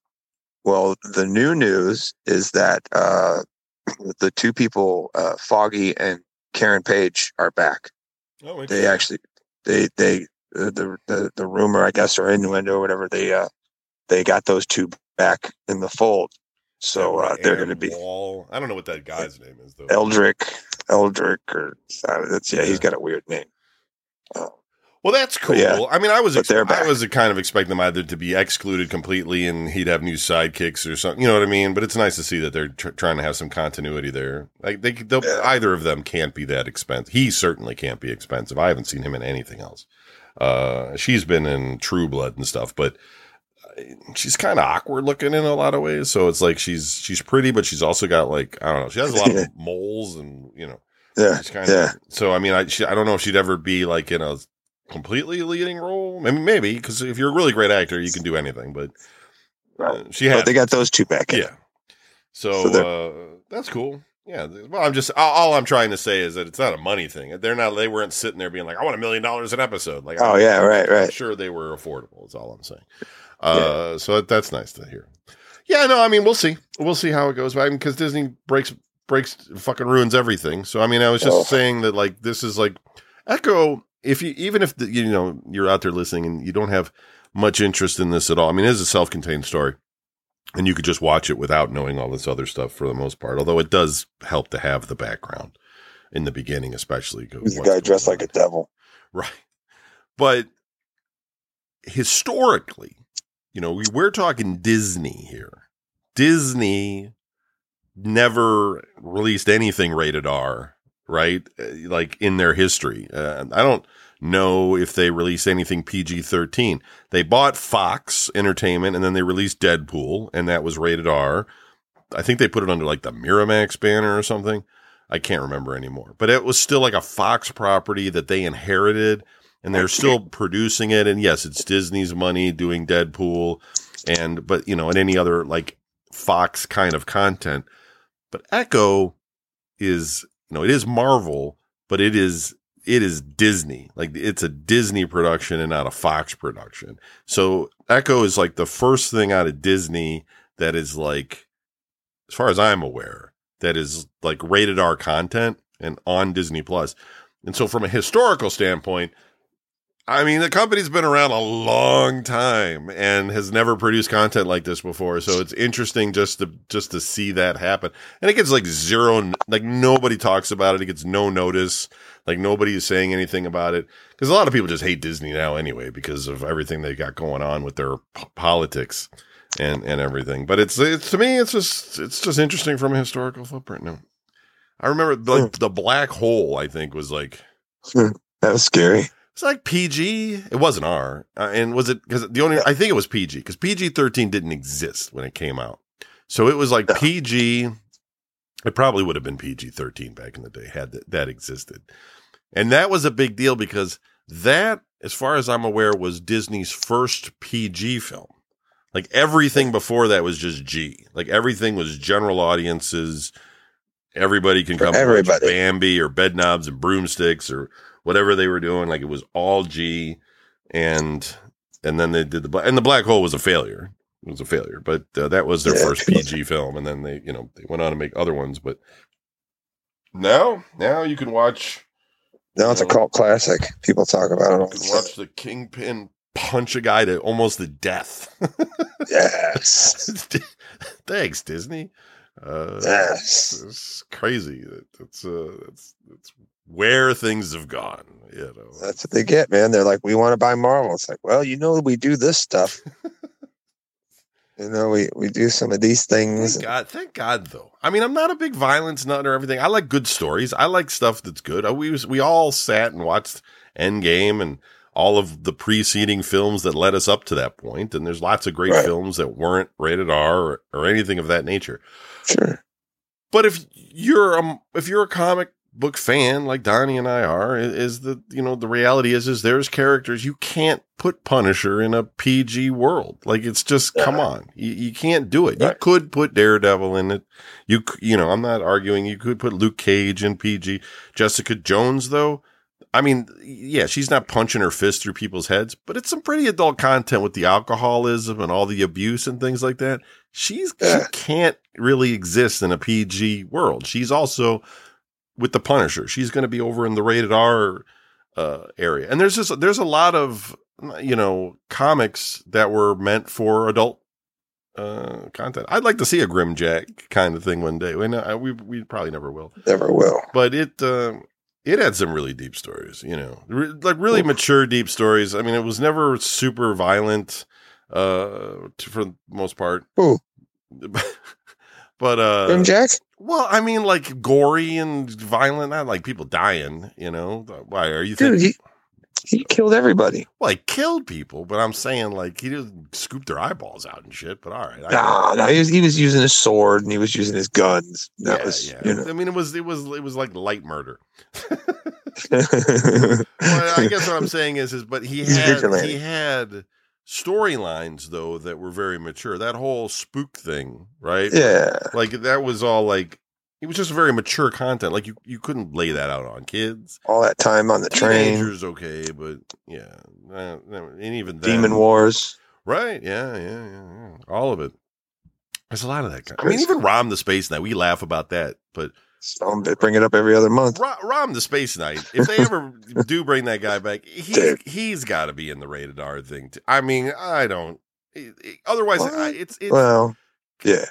Well, the new news is that uh, *clears throat* the two people, uh, Foggy and Karen Page, are back Oh, they actually they they uh, the the the rumor I guess or innuendo or whatever they uh they got those two back in the fold. So uh, they're going to be Wall. I don't know what that guy's name is though. Eldrick, Eldrick, or uh, that's yeah, Yeah. he's got a weird name. Uh, Well, that's cool. yeah. I mean, I was ex- I was kind of expecting them either to be excluded completely and he'd have new sidekicks or something. You know what I mean? But it's nice to see that they're tr- trying to have some continuity there. Like they, Yeah. either of them can't be that expensive. He certainly can't be expensive. I haven't seen him in anything else. Uh, she's been in True Blood and stuff, but uh, she's kind of awkward looking in a lot of ways. So it's like she's she's pretty, but she's also got like I don't know. She has a lot of *laughs* moles and you know. Yeah. She's kind Yeah. so. I mean, I she, I don't know if she'd ever be like in a completely leading role. Maybe maybe because if you're a really great actor, you can do anything. But uh, she But had they got those two back in. yeah. So So uh, that's cool. Yeah. Well, I'm just all, I'm trying to say is that it's not a money thing. They're not. They weren't sitting there being like, I want a million dollars an episode. Like, Oh I'm- yeah, right, I'm right. sure they were affordable. That's all I'm saying. Uh, so that, that's nice to hear. Yeah, no, I mean, we'll see. We'll see how it goes. I mean, because Disney breaks breaks fucking ruins everything. So I mean, I was just Oh. saying that like this is like Echo. If you even if the, you know you're out there listening and you don't have much interest in this at all, I mean, it is a self contained story, and you could just watch it without knowing all this other stuff for the most part. Although it does help to have the background in the beginning, especially. He's the guy dressed like a devil. *laughs* Right. But historically, you know, we, we're talking Disney here. Disney never released anything rated R, right? Uh, Like in their history. Uh, I don't know if they released anything PG 13. They bought Fox Entertainment and then they released Deadpool, and that was rated R. I think they put it under like the Miramax banner or something. I can't remember anymore. But it was still like a Fox property that they inherited and they're still producing it. And yes, it's Disney's money doing Deadpool and, but you know, and any other like Fox kind of content. But Echo is, you know, it is Marvel, but it is, it is Disney. Like it's a Disney production and not a Fox production. So Echo is like the first thing out of Disney that is like, as far as I'm aware, that is like rated R content and on Disney Plus. And so from a historical standpoint, I mean, the company's been around a long time and has never produced content like this before. So it's interesting just to just to see that happen. And it gets like zero, like nobody talks about it. It gets no notice. Like nobody is saying anything about it because a lot of people just hate Disney now anyway because of everything they got going on with their p- politics and and everything. But it's it's to me, it's just it's just interesting from a historical footprint. No, I remember like hmm. the black hole. I think was like hmm. That was scary. It's like PG. It wasn't R. Uh, and was it because the only I think it was PG because PG thirteen didn't exist when it came out. So it was like No. PG. It probably would have been PG thirteen back in the day had that, that existed, and that was a big deal because that, as far as I'm aware, was Disney's first PG film. Like everything before that was just G. Like everything was general audiences. Everybody can come everybody. Bambi or bed knobs and broomsticks or whatever they were doing. Like it was all G, and and then they did the and the black hole was a failure. It was a failure, but uh, that was their Yeah. first PG *laughs* film, and then they you know they went on to make other ones. But now now you can watch Now it's a cult classic. People talk about it you the can time. watch the kingpin punch a guy to almost the death. Yes. *laughs* Thanks, Disney. Uh, Yes. it's crazy. It's uh, it's it's where things have gone. You know, That's what they get, man. They're like, we want to buy Marvel. It's like, well, you know, we do this stuff. *laughs* you know, we, we do some of these things. Thank God, thank God, though. I mean, I'm not a big violence nut or everything. I like good stories. I like stuff that's good. We was- we all sat and watched Endgame and all of the preceding films that led us up to that point. And there's lots of great Right. films that weren't rated R or, or anything of that nature. Sure. But if you're a if you're a comic book fan like Donnie and I are, is the you know the reality is is there's characters you can't put Punisher in a PG world. Like it's just come on, you, you can't do it. You could put Daredevil in it. You you know I'm not arguing. You could put Luke Cage in PG. Jessica Jones though. I mean, yeah, she's not punching her fist through people's heads, but it's some pretty adult content with the alcoholism and all the abuse and things like that. She's she can't really exist in a PG world. She's also with the Punisher. She's going to be over in the rated R uh, area. And there's just there's a lot of you know comics that were meant for adult uh, content. I'd like to see a Grimjack kind of thing one day. We know we we probably never will Never will. but it uh, it had some really deep stories, you know, Re- like really Oof. mature, deep stories. I mean, it was never super violent, uh, t- for the most part. *laughs* But uh, well, I mean, like gory and violent, not like people dying. You know, why are you Dude, thinking? he, he killed everybody. well, he killed people, but I'm saying like he didn't scoop their eyeballs out and shit. But all right, I- No, no, he was, he was using his sword and he was using his guns. That yeah, was, yeah. you know. I mean, it was it was it was like light murder. *laughs* Well, I guess what I'm saying is, is but he He's had he had storylines though that were very mature. That whole spook thing, right? yeah. Like that was all like it was just very mature content. Like you you couldn't lay that out on kids. All that time on the train. Teenagers, okay, but yeah, uh, and even then, Demon Wars. right? Yeah, yeah, yeah, yeah, all of it. There's a lot of that. Kind. I mean, even Rom the Space Knight, we laugh about that, but Bit bring it up every other month. Ro- Rom the Space Knight, if they ever *laughs* do bring that guy back, he's Dude. he's got to be in the rated R thing. Too. I mean, I don't. it- it- otherwise, I, it's it's. Well, yeah.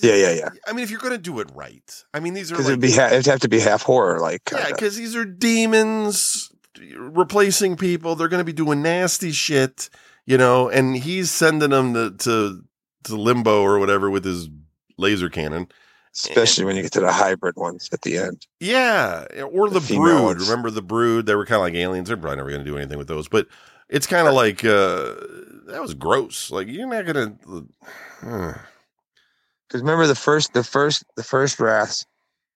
Yeah, yeah, yeah. I mean, if you're going to do it right, I mean, these are because like, it'd be ha- it'd have to be half horror, like yeah, because these are demons replacing people. They're going to be doing nasty shit, you know, and he's sending them to to, to limbo or whatever with his laser cannon. Especially when you get to the hybrid ones at the end. Yeah, or The the, brood. ones. Remember the brood? They were kind of like aliens. They're probably never going to do anything with those. But it's kind of like uh, that was gross. Like you're not going to. Hmm. Because remember the first, the first, the first Wraiths,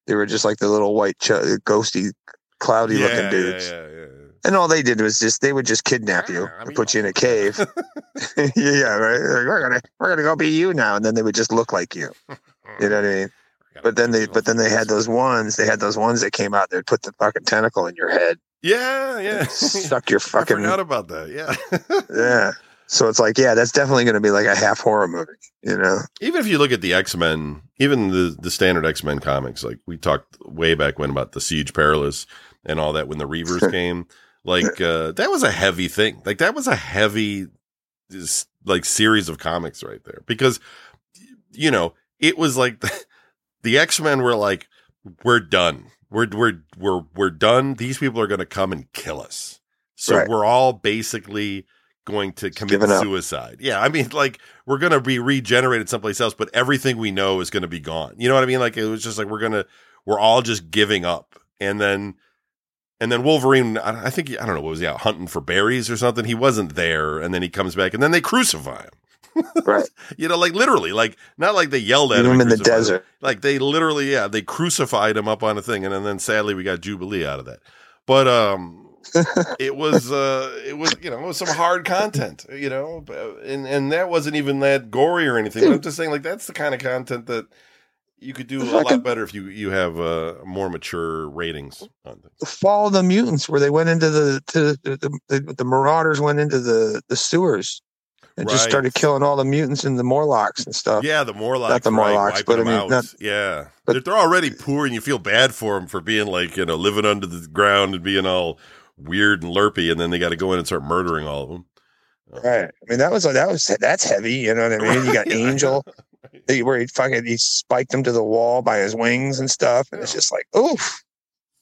they were just like the little white, ch- uh, ghosty, cloudy looking dudes, Yeah, yeah, and all they did was just they would just kidnap you Yeah, I and mean- put you in a *laughs* cave. *laughs* yeah, yeah, right. Like, we're gonna we're gonna go be you now, and then they would just look like you. You know what I mean? But then they, but then they had those ones. They had those ones that came out. They'd put the fucking tentacle in your head, Yeah, yeah. *laughs* suck your *laughs* I fucking forgot about that. Yeah. *laughs* yeah. So it's like, yeah, that's definitely going to be like a half horror movie, you know? even if you look at the X Men, even the the standard X Men comics, like we talked way back when about the Siege Perilous and all that when the Reavers came, like uh, that was a heavy thing. Like that was a heavy, like series of comics right there because you know it was like the, the X Men were like, we're done. We're we're we're we're done. These people are going to come and kill us. So Right. we're all basically going to commit Giving up. suicide. Yeah, I mean, like we're going to be regenerated someplace else, but everything we know is going to be gone. You know what I mean? Like it was just like we're gonna we're all just giving up, and then and then Wolverine. I I think I don't know what was he out hunting for berries or something. He wasn't there, and then he comes back, and then they crucify him. *laughs* Right. You know, like literally, like not like they yelled at Leave him him in the crucified him. desert. Like they literally, yeah, they crucified him up on a thing, and then, then sadly we got Jubilee out of that. But um, *laughs* it was uh, it was you know it was some hard content, you know, and and that wasn't even that gory or anything. I'm just saying, like that's the kind of content that you could do a lot better if you you have uh, more mature ratings on. The Fall of the Mutants, where they went into the, to the, the, the Marauders went into the, the sewers and just started killing all the mutants and the Morlocks and stuff. Yeah, the Morlocks, Not the right, Morlocks, wiping but I mean, not- yeah, but- they're, they're already poor, and you feel bad for them for being like you know living under the ground and being all weird and lurpy, and then they got to go in and start murdering all of them. Um, right. I mean, that was that was that's heavy. You know what I mean? You got *laughs* Angel, *laughs* they- where he fucking he spiked him to the wall by his wings and stuff, and it's just like, oof,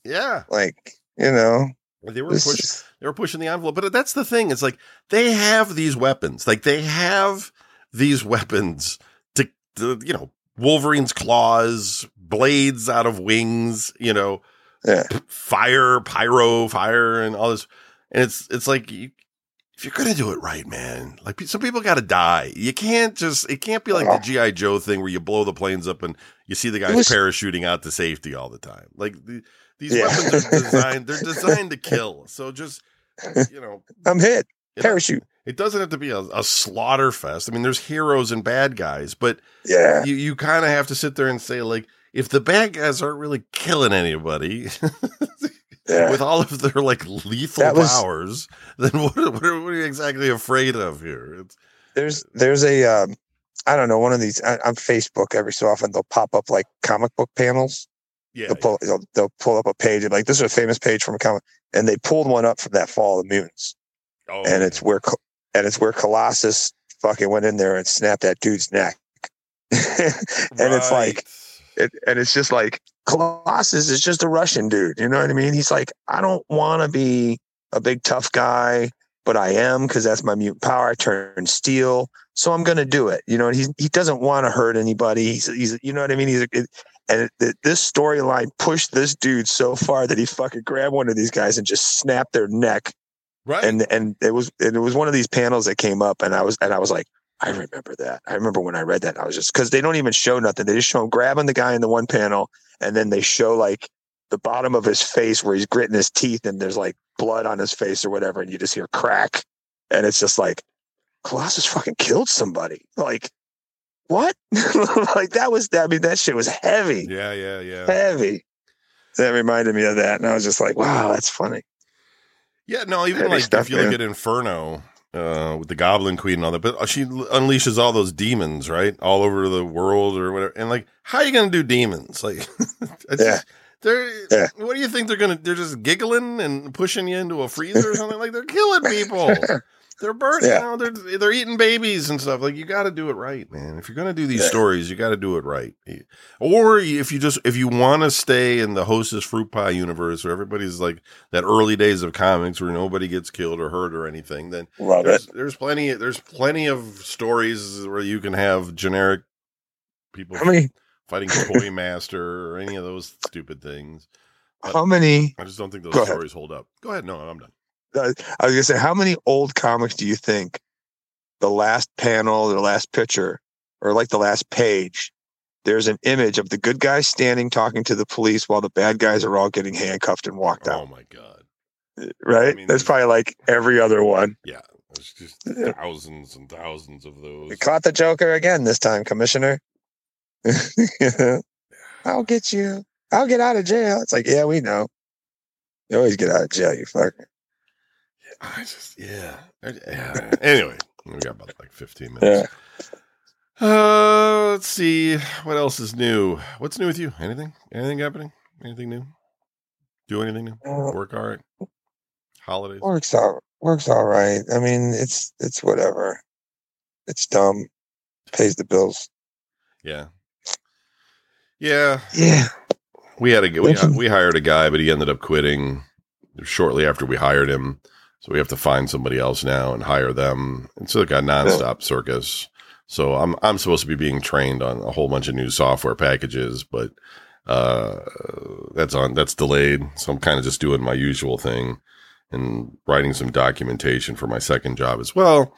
Yeah, like you know, they were pushing. is- They were pushing the envelope, but that's the thing. It's like they have these weapons. Like they have these weapons to, to you know, Wolverine's claws, blades out of wings. You know, yeah, fire, pyro, fire, and all this. And it's it's like you, if you're gonna do it right, man, like some people got to die. You can't just it can't be like the GI Joe thing where you blow the planes up and you see the guys was- parachuting out to safety all the time. Like the, these Yeah. weapons are designed they're designed to kill. So just you know, I'm hit. know, Parachute. it doesn't have to be a, a slaughter fest. I mean, there's heroes and bad guys, but Yeah, you you kind of have to sit there and say like. If the bad guys aren't really killing anybody, *laughs* yeah. with all of their like lethal was- powers, then what, are- what, are, what are you exactly afraid of here? It's, there's there's a um, I don't know one of these I, on Facebook every so often they'll pop up like comic book panels. Yeah, They'll pull they'll, they'll pull up a page and like this is a famous page from a comic, and they pulled one up from that Fall of the Mutants, oh, and it's where and it's where Colossus fucking went in there and snapped that dude's neck, *laughs* and it's like it, and it's just like Colossus is just a Russian dude. You know what I mean? He's like, I don't want to be a big tough guy, but I am because that's my mutant power. I turn steel, so I'm going to do it. You know, and he he doesn't want to hurt anybody. He's he's you know what I mean. He's a, and it, this storyline pushed this dude so far that he fucking grabbed one of these guys and just snapped their neck. Right. And and it was and it was one of these panels that came up, and I was and I was like, I remember that. I remember when I read that. I was just because they don't even show nothing. They just show him grabbing the guy in the one panel, and then they show like the bottom of his face where he's gritting his teeth, and there's like blood on his face or whatever, and you just hear crack, and it's just like Colossus fucking killed somebody. Like what? *laughs* like that was I mean that shit was heavy. Yeah, yeah, yeah. Heavy. That reminded me of that, and I was just like, wow, that's funny. Yeah, no, even Heavy like stuff, if you look at Inferno uh, with the Goblin Queen and all that, but she unleashes all those demons, right, all over the world or whatever. And like, how are you going to do demons? Like, *laughs* Yeah. just- they're Yeah. what do you think they're to? They're just giggling and pushing you into a freezer or something. Like they're killing *laughs* people. They're burning. Yeah. Know, they're they're eating babies and stuff. Like you got to do it right, man. If you're going to do these Yeah. stories, you got to do it right. Or if you just if you want to stay in the Hostess Fruit Pie universe, where everybody's like that early days of comics, where nobody gets killed or hurt or anything, then Love it. there's, there's plenty there's plenty of stories where you can have generic people How many *laughs* fighting Toy Master or any of those stupid things. how many I just don't think those Go ahead. stories hold up. Go ahead. No, I'm done. Uh, I was gonna say, how many old comics do you think the last panel, the last picture, or like the last page, there's an image of the good guys standing talking to the police while the bad guys are all getting handcuffed and walked out. Oh my god. Right? I mean, That's probably like every other one. Yeah. There's just thousands and thousands of those. We caught the Joker again this time, Commissioner. *laughs* I'll get you. I'll get out of jail. It's like, yeah, we know. You always get out of jail, you fucker. I just yeah. *laughs* Yeah. anyway, we got about like 15 minutes. Uh, let's see what else is new. What's new with you? Anything? Anything happening? Anything new? Do anything new? Uh, Work all right? Holidays? works all works all right. I mean, it's it's whatever. It's dumb. Pays the bills. Yeah. Yeah. Yeah. We had a we, we hired a guy, but he ended up quitting shortly after we hired him. So we have to find somebody else now and hire them. It's like a nonstop circus. So I'm I'm supposed to be being trained on a whole bunch of new software packages, but uh, that's on that's delayed. So I'm kind of just doing my usual thing and writing some documentation for my second job as well.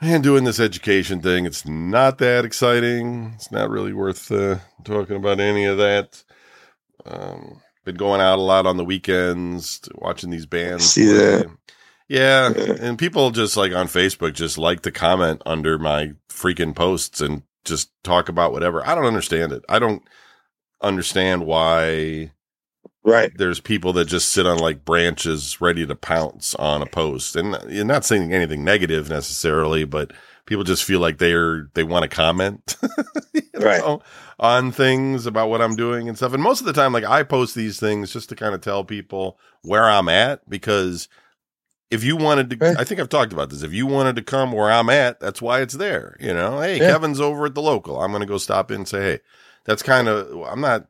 And doing this education thing, it's not that exciting. It's not really worth uh, talking about any of that. Um, been going out a lot on the weekends, watching these bands. See that. Yeah, and people just like on Facebook just like to comment under my freaking posts and just talk about whatever. I don't understand it. I don't understand why Right. there's people that just sit on like branches ready to pounce on a post. And you're not saying anything negative necessarily, but people just feel like they're they want to comment *laughs* you Right. know, on things about what I'm doing and stuff. And most of the time, like I post these things just to kind of tell people where I'm at because if you wanted to, Right. I think I've talked about this. If you wanted to come where I'm at, that's why it's there. You know, hey, Yeah. Kevin's over at the local. I'm going to go stop in and say, hey, that's kind of, I'm not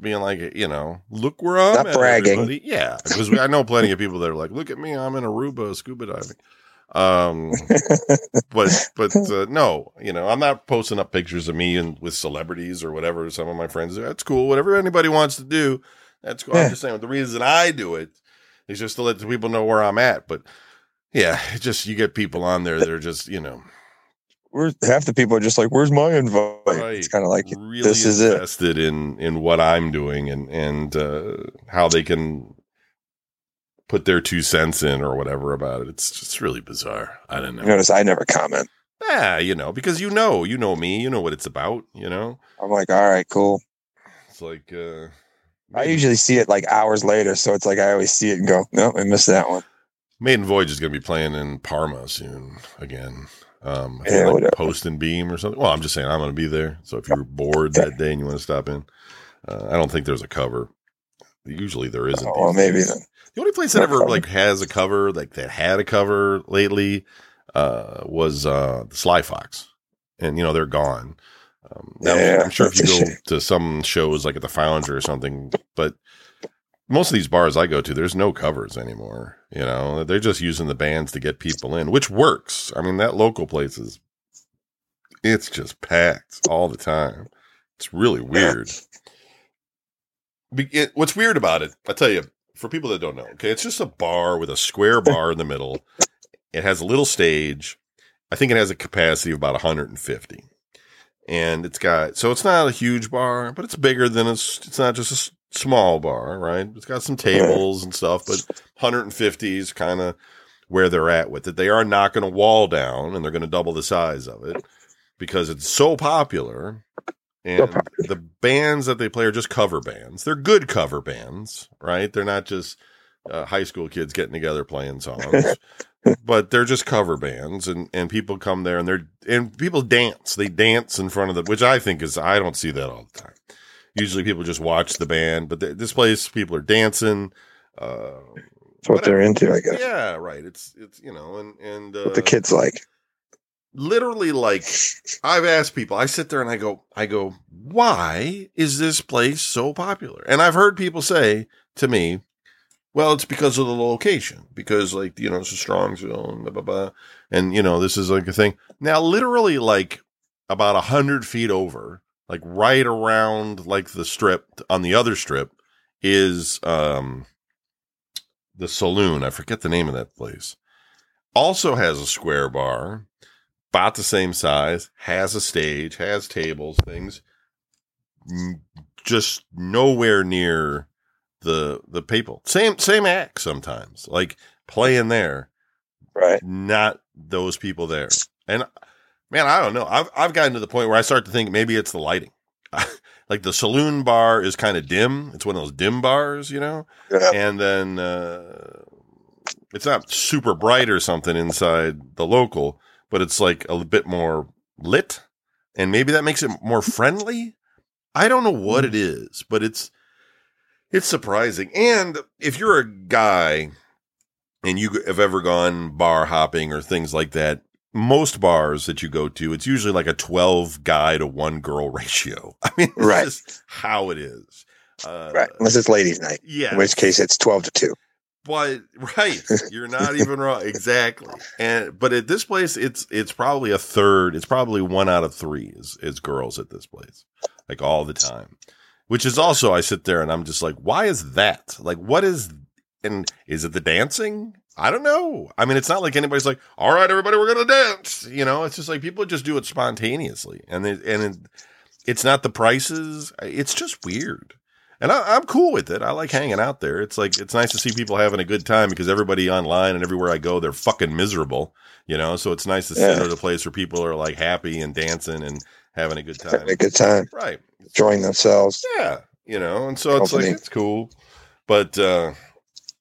being like, you know, look where I'm Not at, bragging. everybody. Yeah. Because I know plenty of people that are like, look at me. I'm in Aruba scuba diving. Um, but, but, uh, no, you know, I'm not posting up pictures of me and with celebrities or whatever. Some of my friends do. That's cool. Whatever anybody wants to do. That's cool. Yeah. I'm just saying the reason I do it is just to let the people know where I'm at. But yeah, it just, you get people on there that are just, you know, We're half the people are just like, "Where's my invite?" Right. It's kind of like, really this is it. invested in in what I'm doing and and uh, how they can put their two cents in or whatever about it. It's just really bizarre. I don't know. you notice I never comment. Yeah, you know, because you know, you know me, you know what it's about. You know, I'm like, all right, cool. it's like uh, I usually see it like hours later, so it's like I always see it and go, "No, I missed that one." Maiden Voyage is going to be playing in Parma soon again. Um, I Yeah, like. Post and Beam or something. Well, I'm just saying I'm going to be there. So if you're bored that day and you want to stop in, uh, I don't think there's a cover. Usually there isn't. Oh, well, maybe then. The only place that ever like has a cover, like that had a cover lately, uh, was uh Sly Fox, and you know they're gone. Um, now, Yeah, I'm sure if you go *laughs* to some shows like at the Founder or something, but most of these bars I go to, there's no covers anymore. You know, they're just using the bands to get people in, which works. I mean, that local place is, it's just packed all the time. It's really weird. Be- it- what's weird about it, I tell you, for people that don't know, okay, it's just a bar with a square *laughs* bar in the middle. It has a little stage. I think it has a capacity of about 150. And it's got, so it's not a huge bar, but it's bigger than it's, it's not just a s- small bar, right? It's got some tables and stuff, but 150 is kind of where they're at with it. They are knocking a wall down and they're going to double the size of it because it's so popular. And the bands that they play are just cover bands. They're good cover bands, right? They're not just uh, high school kids getting together playing songs, *laughs* but they're just cover bands. And, and people come there and they're, and people dance. They dance in front of the, which I think is, I don't see that all the time. Usually people just watch the band, but th- this place, people are dancing. Uh, That's what they're into, I guess. yeah, right. It's, it's, you know, and, and, uh, What the kids like. literally like I've asked people, I sit there and I go, I go, why is this place so popular? And I've heard people say to me, well, it's because of the location, because like, you know, it's a Strongsville and blah, blah, blah. And, you know, this is like a thing. Now, literally like about a hundred feet over, like right around like the strip on the other strip is, um, the saloon. I forget the name of that place. Also has a square bar about the same size, has a stage, has tables, things, just nowhere near the the people. Same same act sometimes, like playing there, Right. not those people there. And man, I don't know. I've I've gotten to the point where I start to think maybe it's the lighting. *laughs* like the saloon bar is kind of dim. It's one of those dim bars, you know Yeah. and then uh, it's not super bright or something inside the local, but it's like a bit more lit, and maybe that makes it more friendly. I don't know what it is, but it's it's surprising. And if you're a guy and you have ever gone bar hopping or things like that, most bars that you go to, it's usually like a 12 guy to one girl *laughs* ratio. I mean, Right. just how it is. Uh, Right. Unless it's ladies' night, Yeah. in which case it's 12 to 2. But right, you're not *laughs* even wrong. Exactly. And but at this place, it's it's probably a third. It's probably one out of three is is girls at this place, like all the time. Which is also I sit there and I'm just like, why is that? Like, what is? And is it the dancing? I don't know. I mean, it's not like anybody's like, all right, everybody, we're gonna dance. You know, it's just like people just do it spontaneously, and they, and it, it's not the prices. It's just weird. And I, I'm cool with it. I like hanging out there. It's like it's nice to see people having a good time because everybody online and everywhere I go, they're fucking miserable. You know, so it's nice to sit Yeah. at a place where people are like happy and dancing and having a good time. Having a good time, Right. enjoying themselves. Yeah. You know, and so it's Company. like it's cool. But uh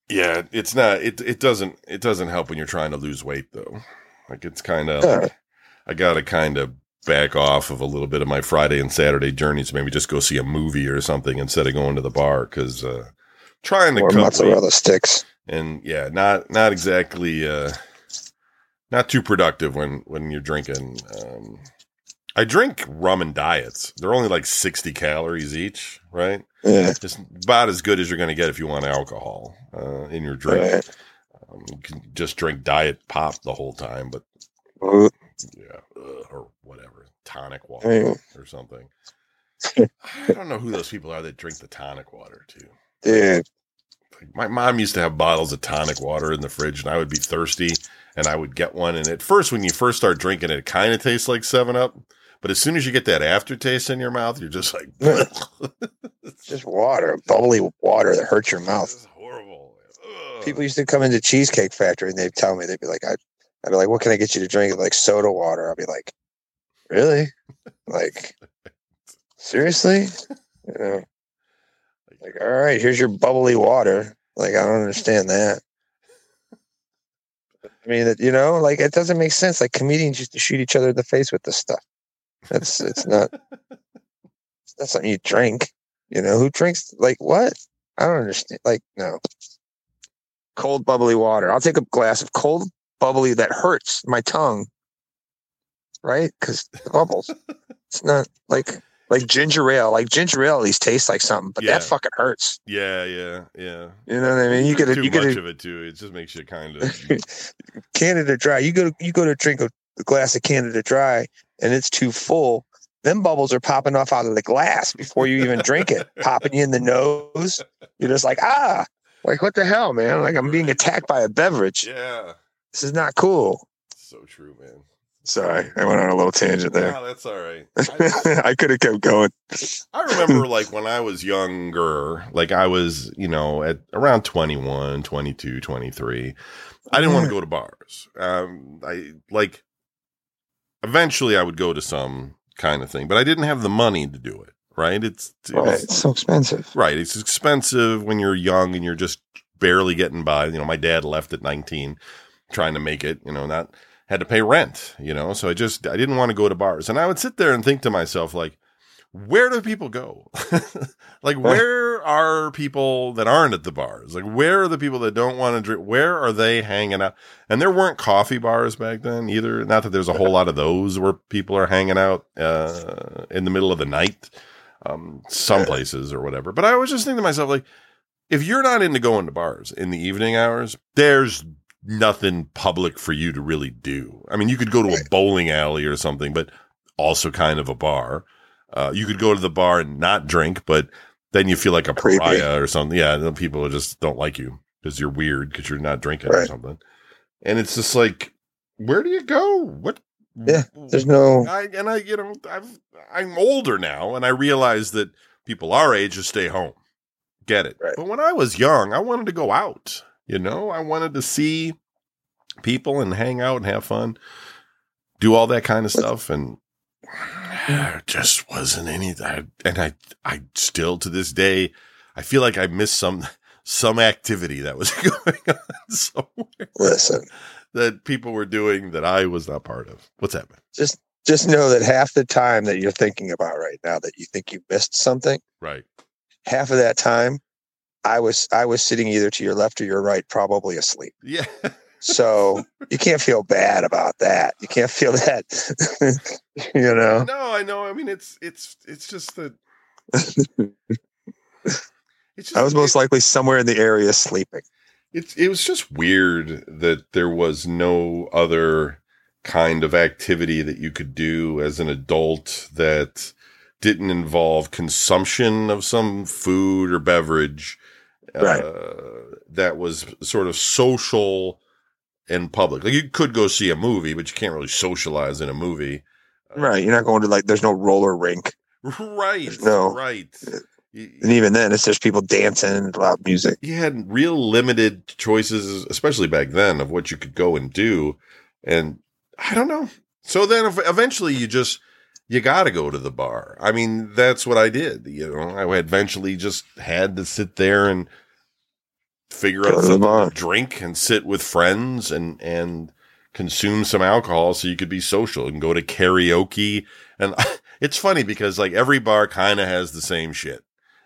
yeah, it's not it it doesn't it doesn't help when you're trying to lose weight though. Like it's kind of Yeah. I got to kind of back off of a little bit of my Friday and Saturday journeys. Maybe just go see a movie or something instead of going to the bar because uh, trying to Or cut weight mozzarella sticks. and yeah, not not exactly uh, not too productive when when you're drinking. Um, I drink rum and diets. They're only like sixty calories each, right? Yeah. Just about as good as you're going to get if you want alcohol uh, in your drink. Right. Um, you can just drink diet pop the whole time, but yeah, ugh, or whatever, tonic water or something. *laughs* I don't know who those people are that drink the tonic water too. Dude. Like, My mom used to have bottles of tonic water in the fridge, and I would be thirsty, and I would get one. And at first, when you first start drinking it, it kind of tastes like Seven Up. But as soon as you get that aftertaste in your mouth, you're just like, It's just water, bubbly water that hurts your this mouth. is horrible. Ugh. People used to come into Cheesecake Factory and they'd tell me, they'd be like, I'd, I'd be like, what can I get you to drink? Like soda water. I'd be like, really? Like, seriously? You know, *laughs* like, all right, here's your bubbly water. Like, I don't understand that. *laughs* I mean, you know, like it doesn't make sense. Like comedians used to shoot each other in the face with this stuff. That's it's not. It's not something you drink. You know who drinks like what? I don't understand. Like no. Cold bubbly water. I'll take a glass of cold bubbly that hurts my tongue. Right? Because the bubbles. It's not like like ginger ale. Like ginger ale at least tastes like something, but Yeah. that fucking hurts. Yeah, yeah, yeah. You know what I mean? You get too you get much a of it too. It just makes you kind of *laughs* Canada Dry. You go you go to drink a, a glass of Canada Dry, and it's too full. Them bubbles are popping off out of the glass before you even drink it, *laughs* popping you in the nose. You're just like ah, like what the hell, man? Like I'm being attacked by a beverage. yeah. This is not cool. So true, man. Sorry, I went on a little tangent there. No, that's all right. *laughs* I, I could have kept going. I remember *laughs* like when I was younger, like I was, you know, at around 21, 22, 23. I didn't want to go to bars. Um, I like eventually I would go to some kind of thing, but I didn't have the money to do it. Right? It's, it's Right, it's so expensive. right. It's expensive when you're young and you're just barely getting by. You know, my dad left at 19 trying to make it, you know, not had to pay rent, you know, so I just, I didn't want to go to bars. And I would sit there and think to myself, like, where do people go? *laughs* like, where are people that aren't at the bars? Like, where are the people that don't want to drink? Where are they hanging out? And there weren't coffee bars back then either. Not that there's a whole lot of those where people are hanging out uh, in the middle of the night, um, some places or whatever. But I was just thinking to myself, like, if you're not into going to bars in the evening hours, there's nothing public for you to really do. I mean, you could go to a bowling alley or something, but also kind of a bar. Uh, you could go to the bar and not drink, but then you feel like a Creepy. pariah or something. Yeah, then people just don't like you because you're weird because you're not drinking or something. And it's just like, where do you go? What? Yeah, There's no I and I, you know, I've I'm older now, and I realize that people our age just stay home. Get it? Right. But when I was young, I wanted to go out. You know, I wanted to see people and hang out and have fun, do all that kind of stuff, and there just wasn't any. And I, I still to this day, I feel like I missed some some activity that was *laughs* going on somewhere listen. that people were doing that I was not part of. What's that? Man? Just just know that half the time that you're thinking about right now that you think you missed something, Right. half of that time I was I was sitting either to your left or your right, probably asleep. Yeah. *laughs* So you can't feel bad about that. You can't feel that *laughs* you know. No, I know. I mean, it's it's it's just that. *laughs* It's just, I was most likely somewhere in the area sleeping. It's it was just weird that there was no other kind of activity that you could do as an adult that didn't involve consumption of some food or beverage Right. uh, that was sort of social and public. Like you could go see a movie, but you can't really socialize in a movie. Uh, Right. You're not going to like there's no roller rink. *laughs* Right. No. Right. And even then it's just people dancing and loud music. you had real limited choices, especially back then, of what you could go and do. And I don't know. So then eventually you just, you got to go to the bar. I mean, that's what I did. You know, I eventually just had to sit there and figure Go out something to drink and sit with friends and, and consume some alcohol so you could be social and go to karaoke. And *laughs* it's funny because like every bar kind of has the same shit.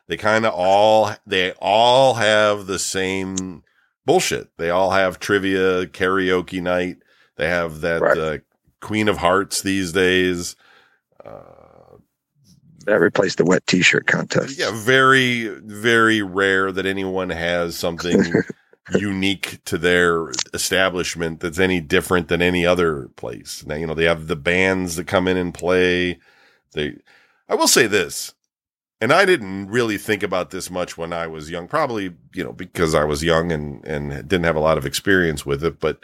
They kind of all, they all have the same bullshit. They all have trivia, karaoke night. They have that, Right. uh, Queen of Hearts these days. Uh, That replaced the wet t-shirt contest. yeah, very, very rare that anyone has something *laughs* unique to their establishment that's any different than any other place. Now, you know, they have the bands that come in and play. They, I will say this, and I didn't really think about this much when I was young, probably, you know, because I was young and, and didn't have a lot of experience with it, but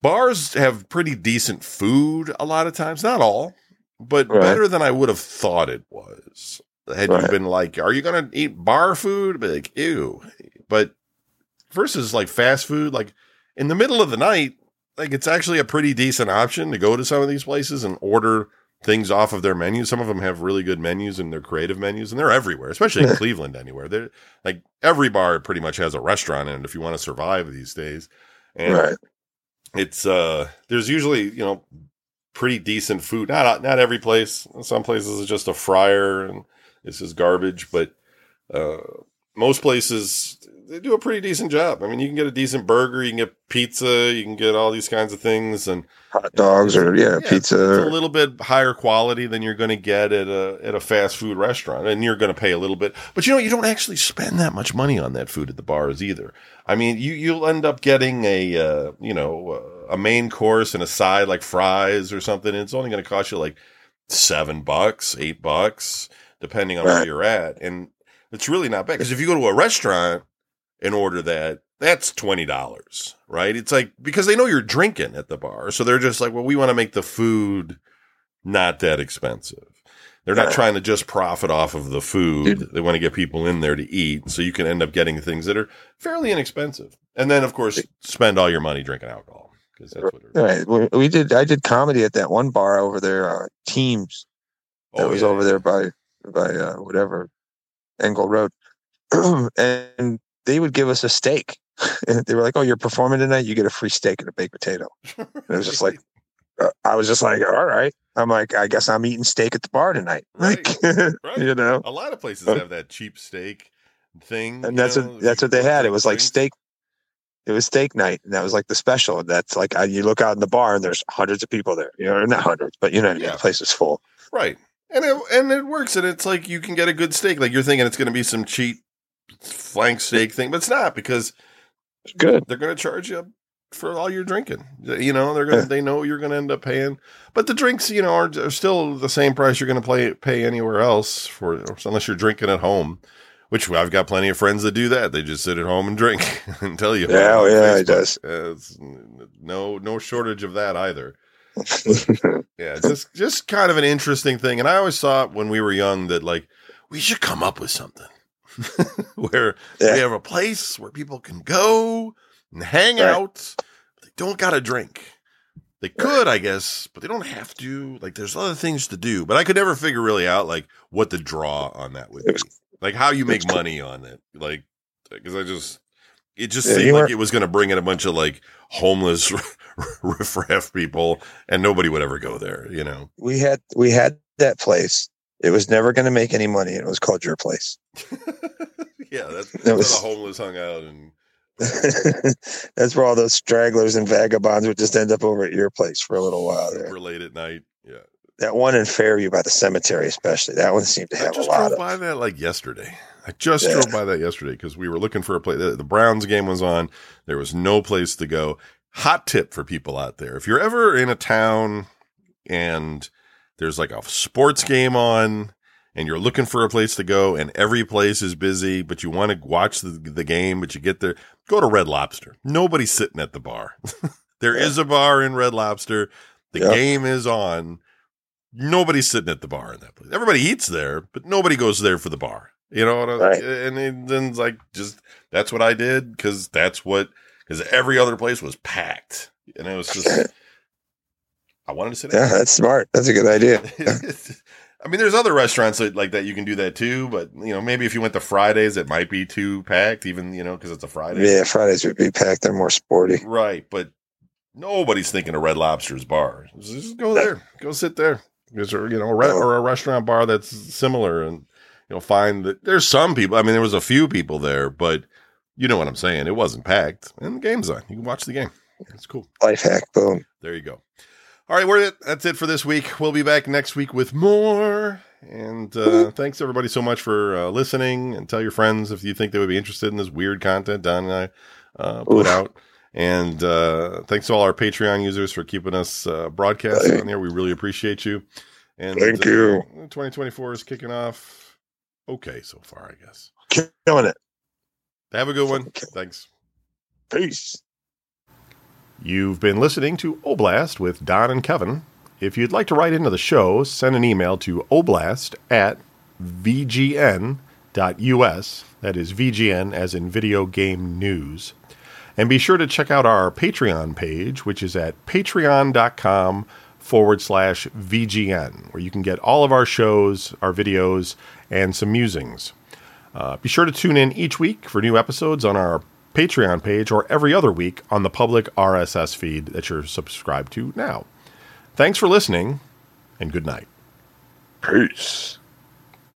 bars have pretty decent food a lot of times, not all, but Right. better than I would have thought it was. Had you been like, are you going to eat bar food? Be like, ew. But versus like fast food, like in the middle of the night, like it's actually a pretty decent option to go to some of these places and order things off of their menus. Some of them have really good menus and they're creative menus and they're everywhere, especially in *laughs* Cleveland anywhere. They're like every bar pretty much has a restaurant in it if you want to survive these days. And Right. it's uh there's usually, you know, pretty decent food. Not not every place. Some places it's just a fryer and this is garbage, but uh most places they do a pretty decent job. I mean, you can get a decent burger, you can get pizza, you can get all these kinds of things, and hot dogs or yeah, yeah, pizza. It's a little bit higher quality than you're going to get at a at a fast food restaurant, and you're going to pay a little bit. But you know, you don't actually spend that much money on that food at the bars either. I mean, you you'll end up getting a uh, you know uh, a main course and a side like fries or something. It's only going to cost you like seven bucks, eight bucks, depending on where you're at, and it's really not bad because if you go to a restaurant and order that, that's twenty dollars, right? It's like because they know you're drinking at the bar, so they're just like, well, we want to make the food not that expensive. They're not trying to just profit off of the food. Dude. They want to get people in there to eat, so you can end up getting things that are fairly inexpensive, and then of course spend all your money drinking alcohol because that's what. It, Right. We, we did. I did comedy at that one bar over there. Uh, Teams that Oh, was yeah, over yeah. there by by uh, whatever Engle Road, *clears throat* and they would give us a steak. *laughs* And they were like, "Oh, you're performing tonight. You get a free steak and a baked potato." *laughs* And it was just like, uh, I was just like, "All right." I'm like, "I guess I'm eating steak at the bar tonight." *laughs* Right. Like, Right. you know. a lot of places have that cheap steak thing, and that's know, what that's what they had. It was like steak. It was steak night, and that was like the special. And that's like you look out in the bar, and there's hundreds of people there. You know, not hundreds, but you know, what I mean, Yeah. the place is full. Right. And it and it works and it's like you can get a good steak. Like you're thinking it's gonna be some cheap flank steak thing, but it's not because It's good. they're gonna charge you for all your drinking. You know, they're gonna they know you're gonna end up paying. But the drinks, you know, are, are still the same price you're gonna play pay anywhere else for unless you're drinking at home. Which I've got plenty of friends that do that. They just sit at home and drink *laughs* and tell you. Yeah, oh, it yeah, Facebook. does. Uh, no no shortage of that either. *laughs* Yeah, just just kind of an interesting thing. And I always thought when we were young that like we should come up with something *laughs* where Yeah. we have a place where people can go and hang Right. out. They don't got to drink. They could, I guess, but they don't have to. Like, there's other things to do. But I could never figure really out like what the draw on that would It be, like how you make money on it. Like, because I just it just Yeah, seemed like it was going to bring in a bunch of like homeless *laughs* riffraff people, and nobody would ever go there. You know. we had we had that place. It was never going to make any money. and It was called your place. *laughs* yeah, that's, *laughs* that's That was- where the homeless hung out, and That's where all those stragglers and vagabonds would just end up over at your place for a little while there. late at night. That one in Fairview by the cemetery, especially that one seemed to I have a just lot drove of. by that like yesterday. I just Yeah. drove by that yesterday because we were looking for a place. The, the Browns game was on. There was no place to go. Hot tip for people out there: if you're ever in a town and there's like a sports game on. And you're looking for a place to go, and every place is busy, but you want to watch the, the game, but you get there, go to Red Lobster. Nobody's sitting at the bar. *laughs* There is Yeah. a bar in Red Lobster. The Yeah. game is on. Nobody's sitting at the bar in that place. Everybody eats there, but nobody goes there for the bar. You know what I Right. And then it's like just that's what I did because that's what because every other place was packed, and it was just *laughs* I wanted to sit. Yeah, down. that's smart. That's a good idea. *laughs* I mean, there's other restaurants that, like that you can do that too, but you know, maybe if you went to Fridays, it might be too packed, even you know, because it's a Friday. Yeah, Fridays would be packed. They're more sporty. Right, but nobody's thinking of Red Lobster's bar. Just go there, go sit there. Is there, you know, a re- or a restaurant bar that's similar, and you'll find that there's some people. I mean, there was a few people there, but you know what I'm saying. It wasn't packed, and the game's on. You can watch the game. It's cool. Life hack. Boom. There you go. All right, we're it. That's it for this week. We'll be back next week with more. And uh, thanks everybody so much for uh, listening. And tell your friends if you think they would be interested in this weird content Don and I uh, put Oof. out. And uh, thanks to all our Patreon users for keeping us uh, broadcasting on there. We really appreciate you. And Thank uh, you. 2024 is kicking off. Okay, so far, I guess. Killing it. Have a good one. Thanks. Peace. You've been listening to Oblast with Don and Kevin. If you'd like to write into the show, send an email to oblast at vgn.us. That is VGN as in video game news. And be sure to check out our Patreon page, which is at patreon.com forward slash VGN, where you can get all of our shows, our videos, and some musings. Uh, be sure to tune in each week for new episodes on our Patreon page or every other week on the public RSS feed that you're subscribed to now. Thanks for listening, and good night. Peace.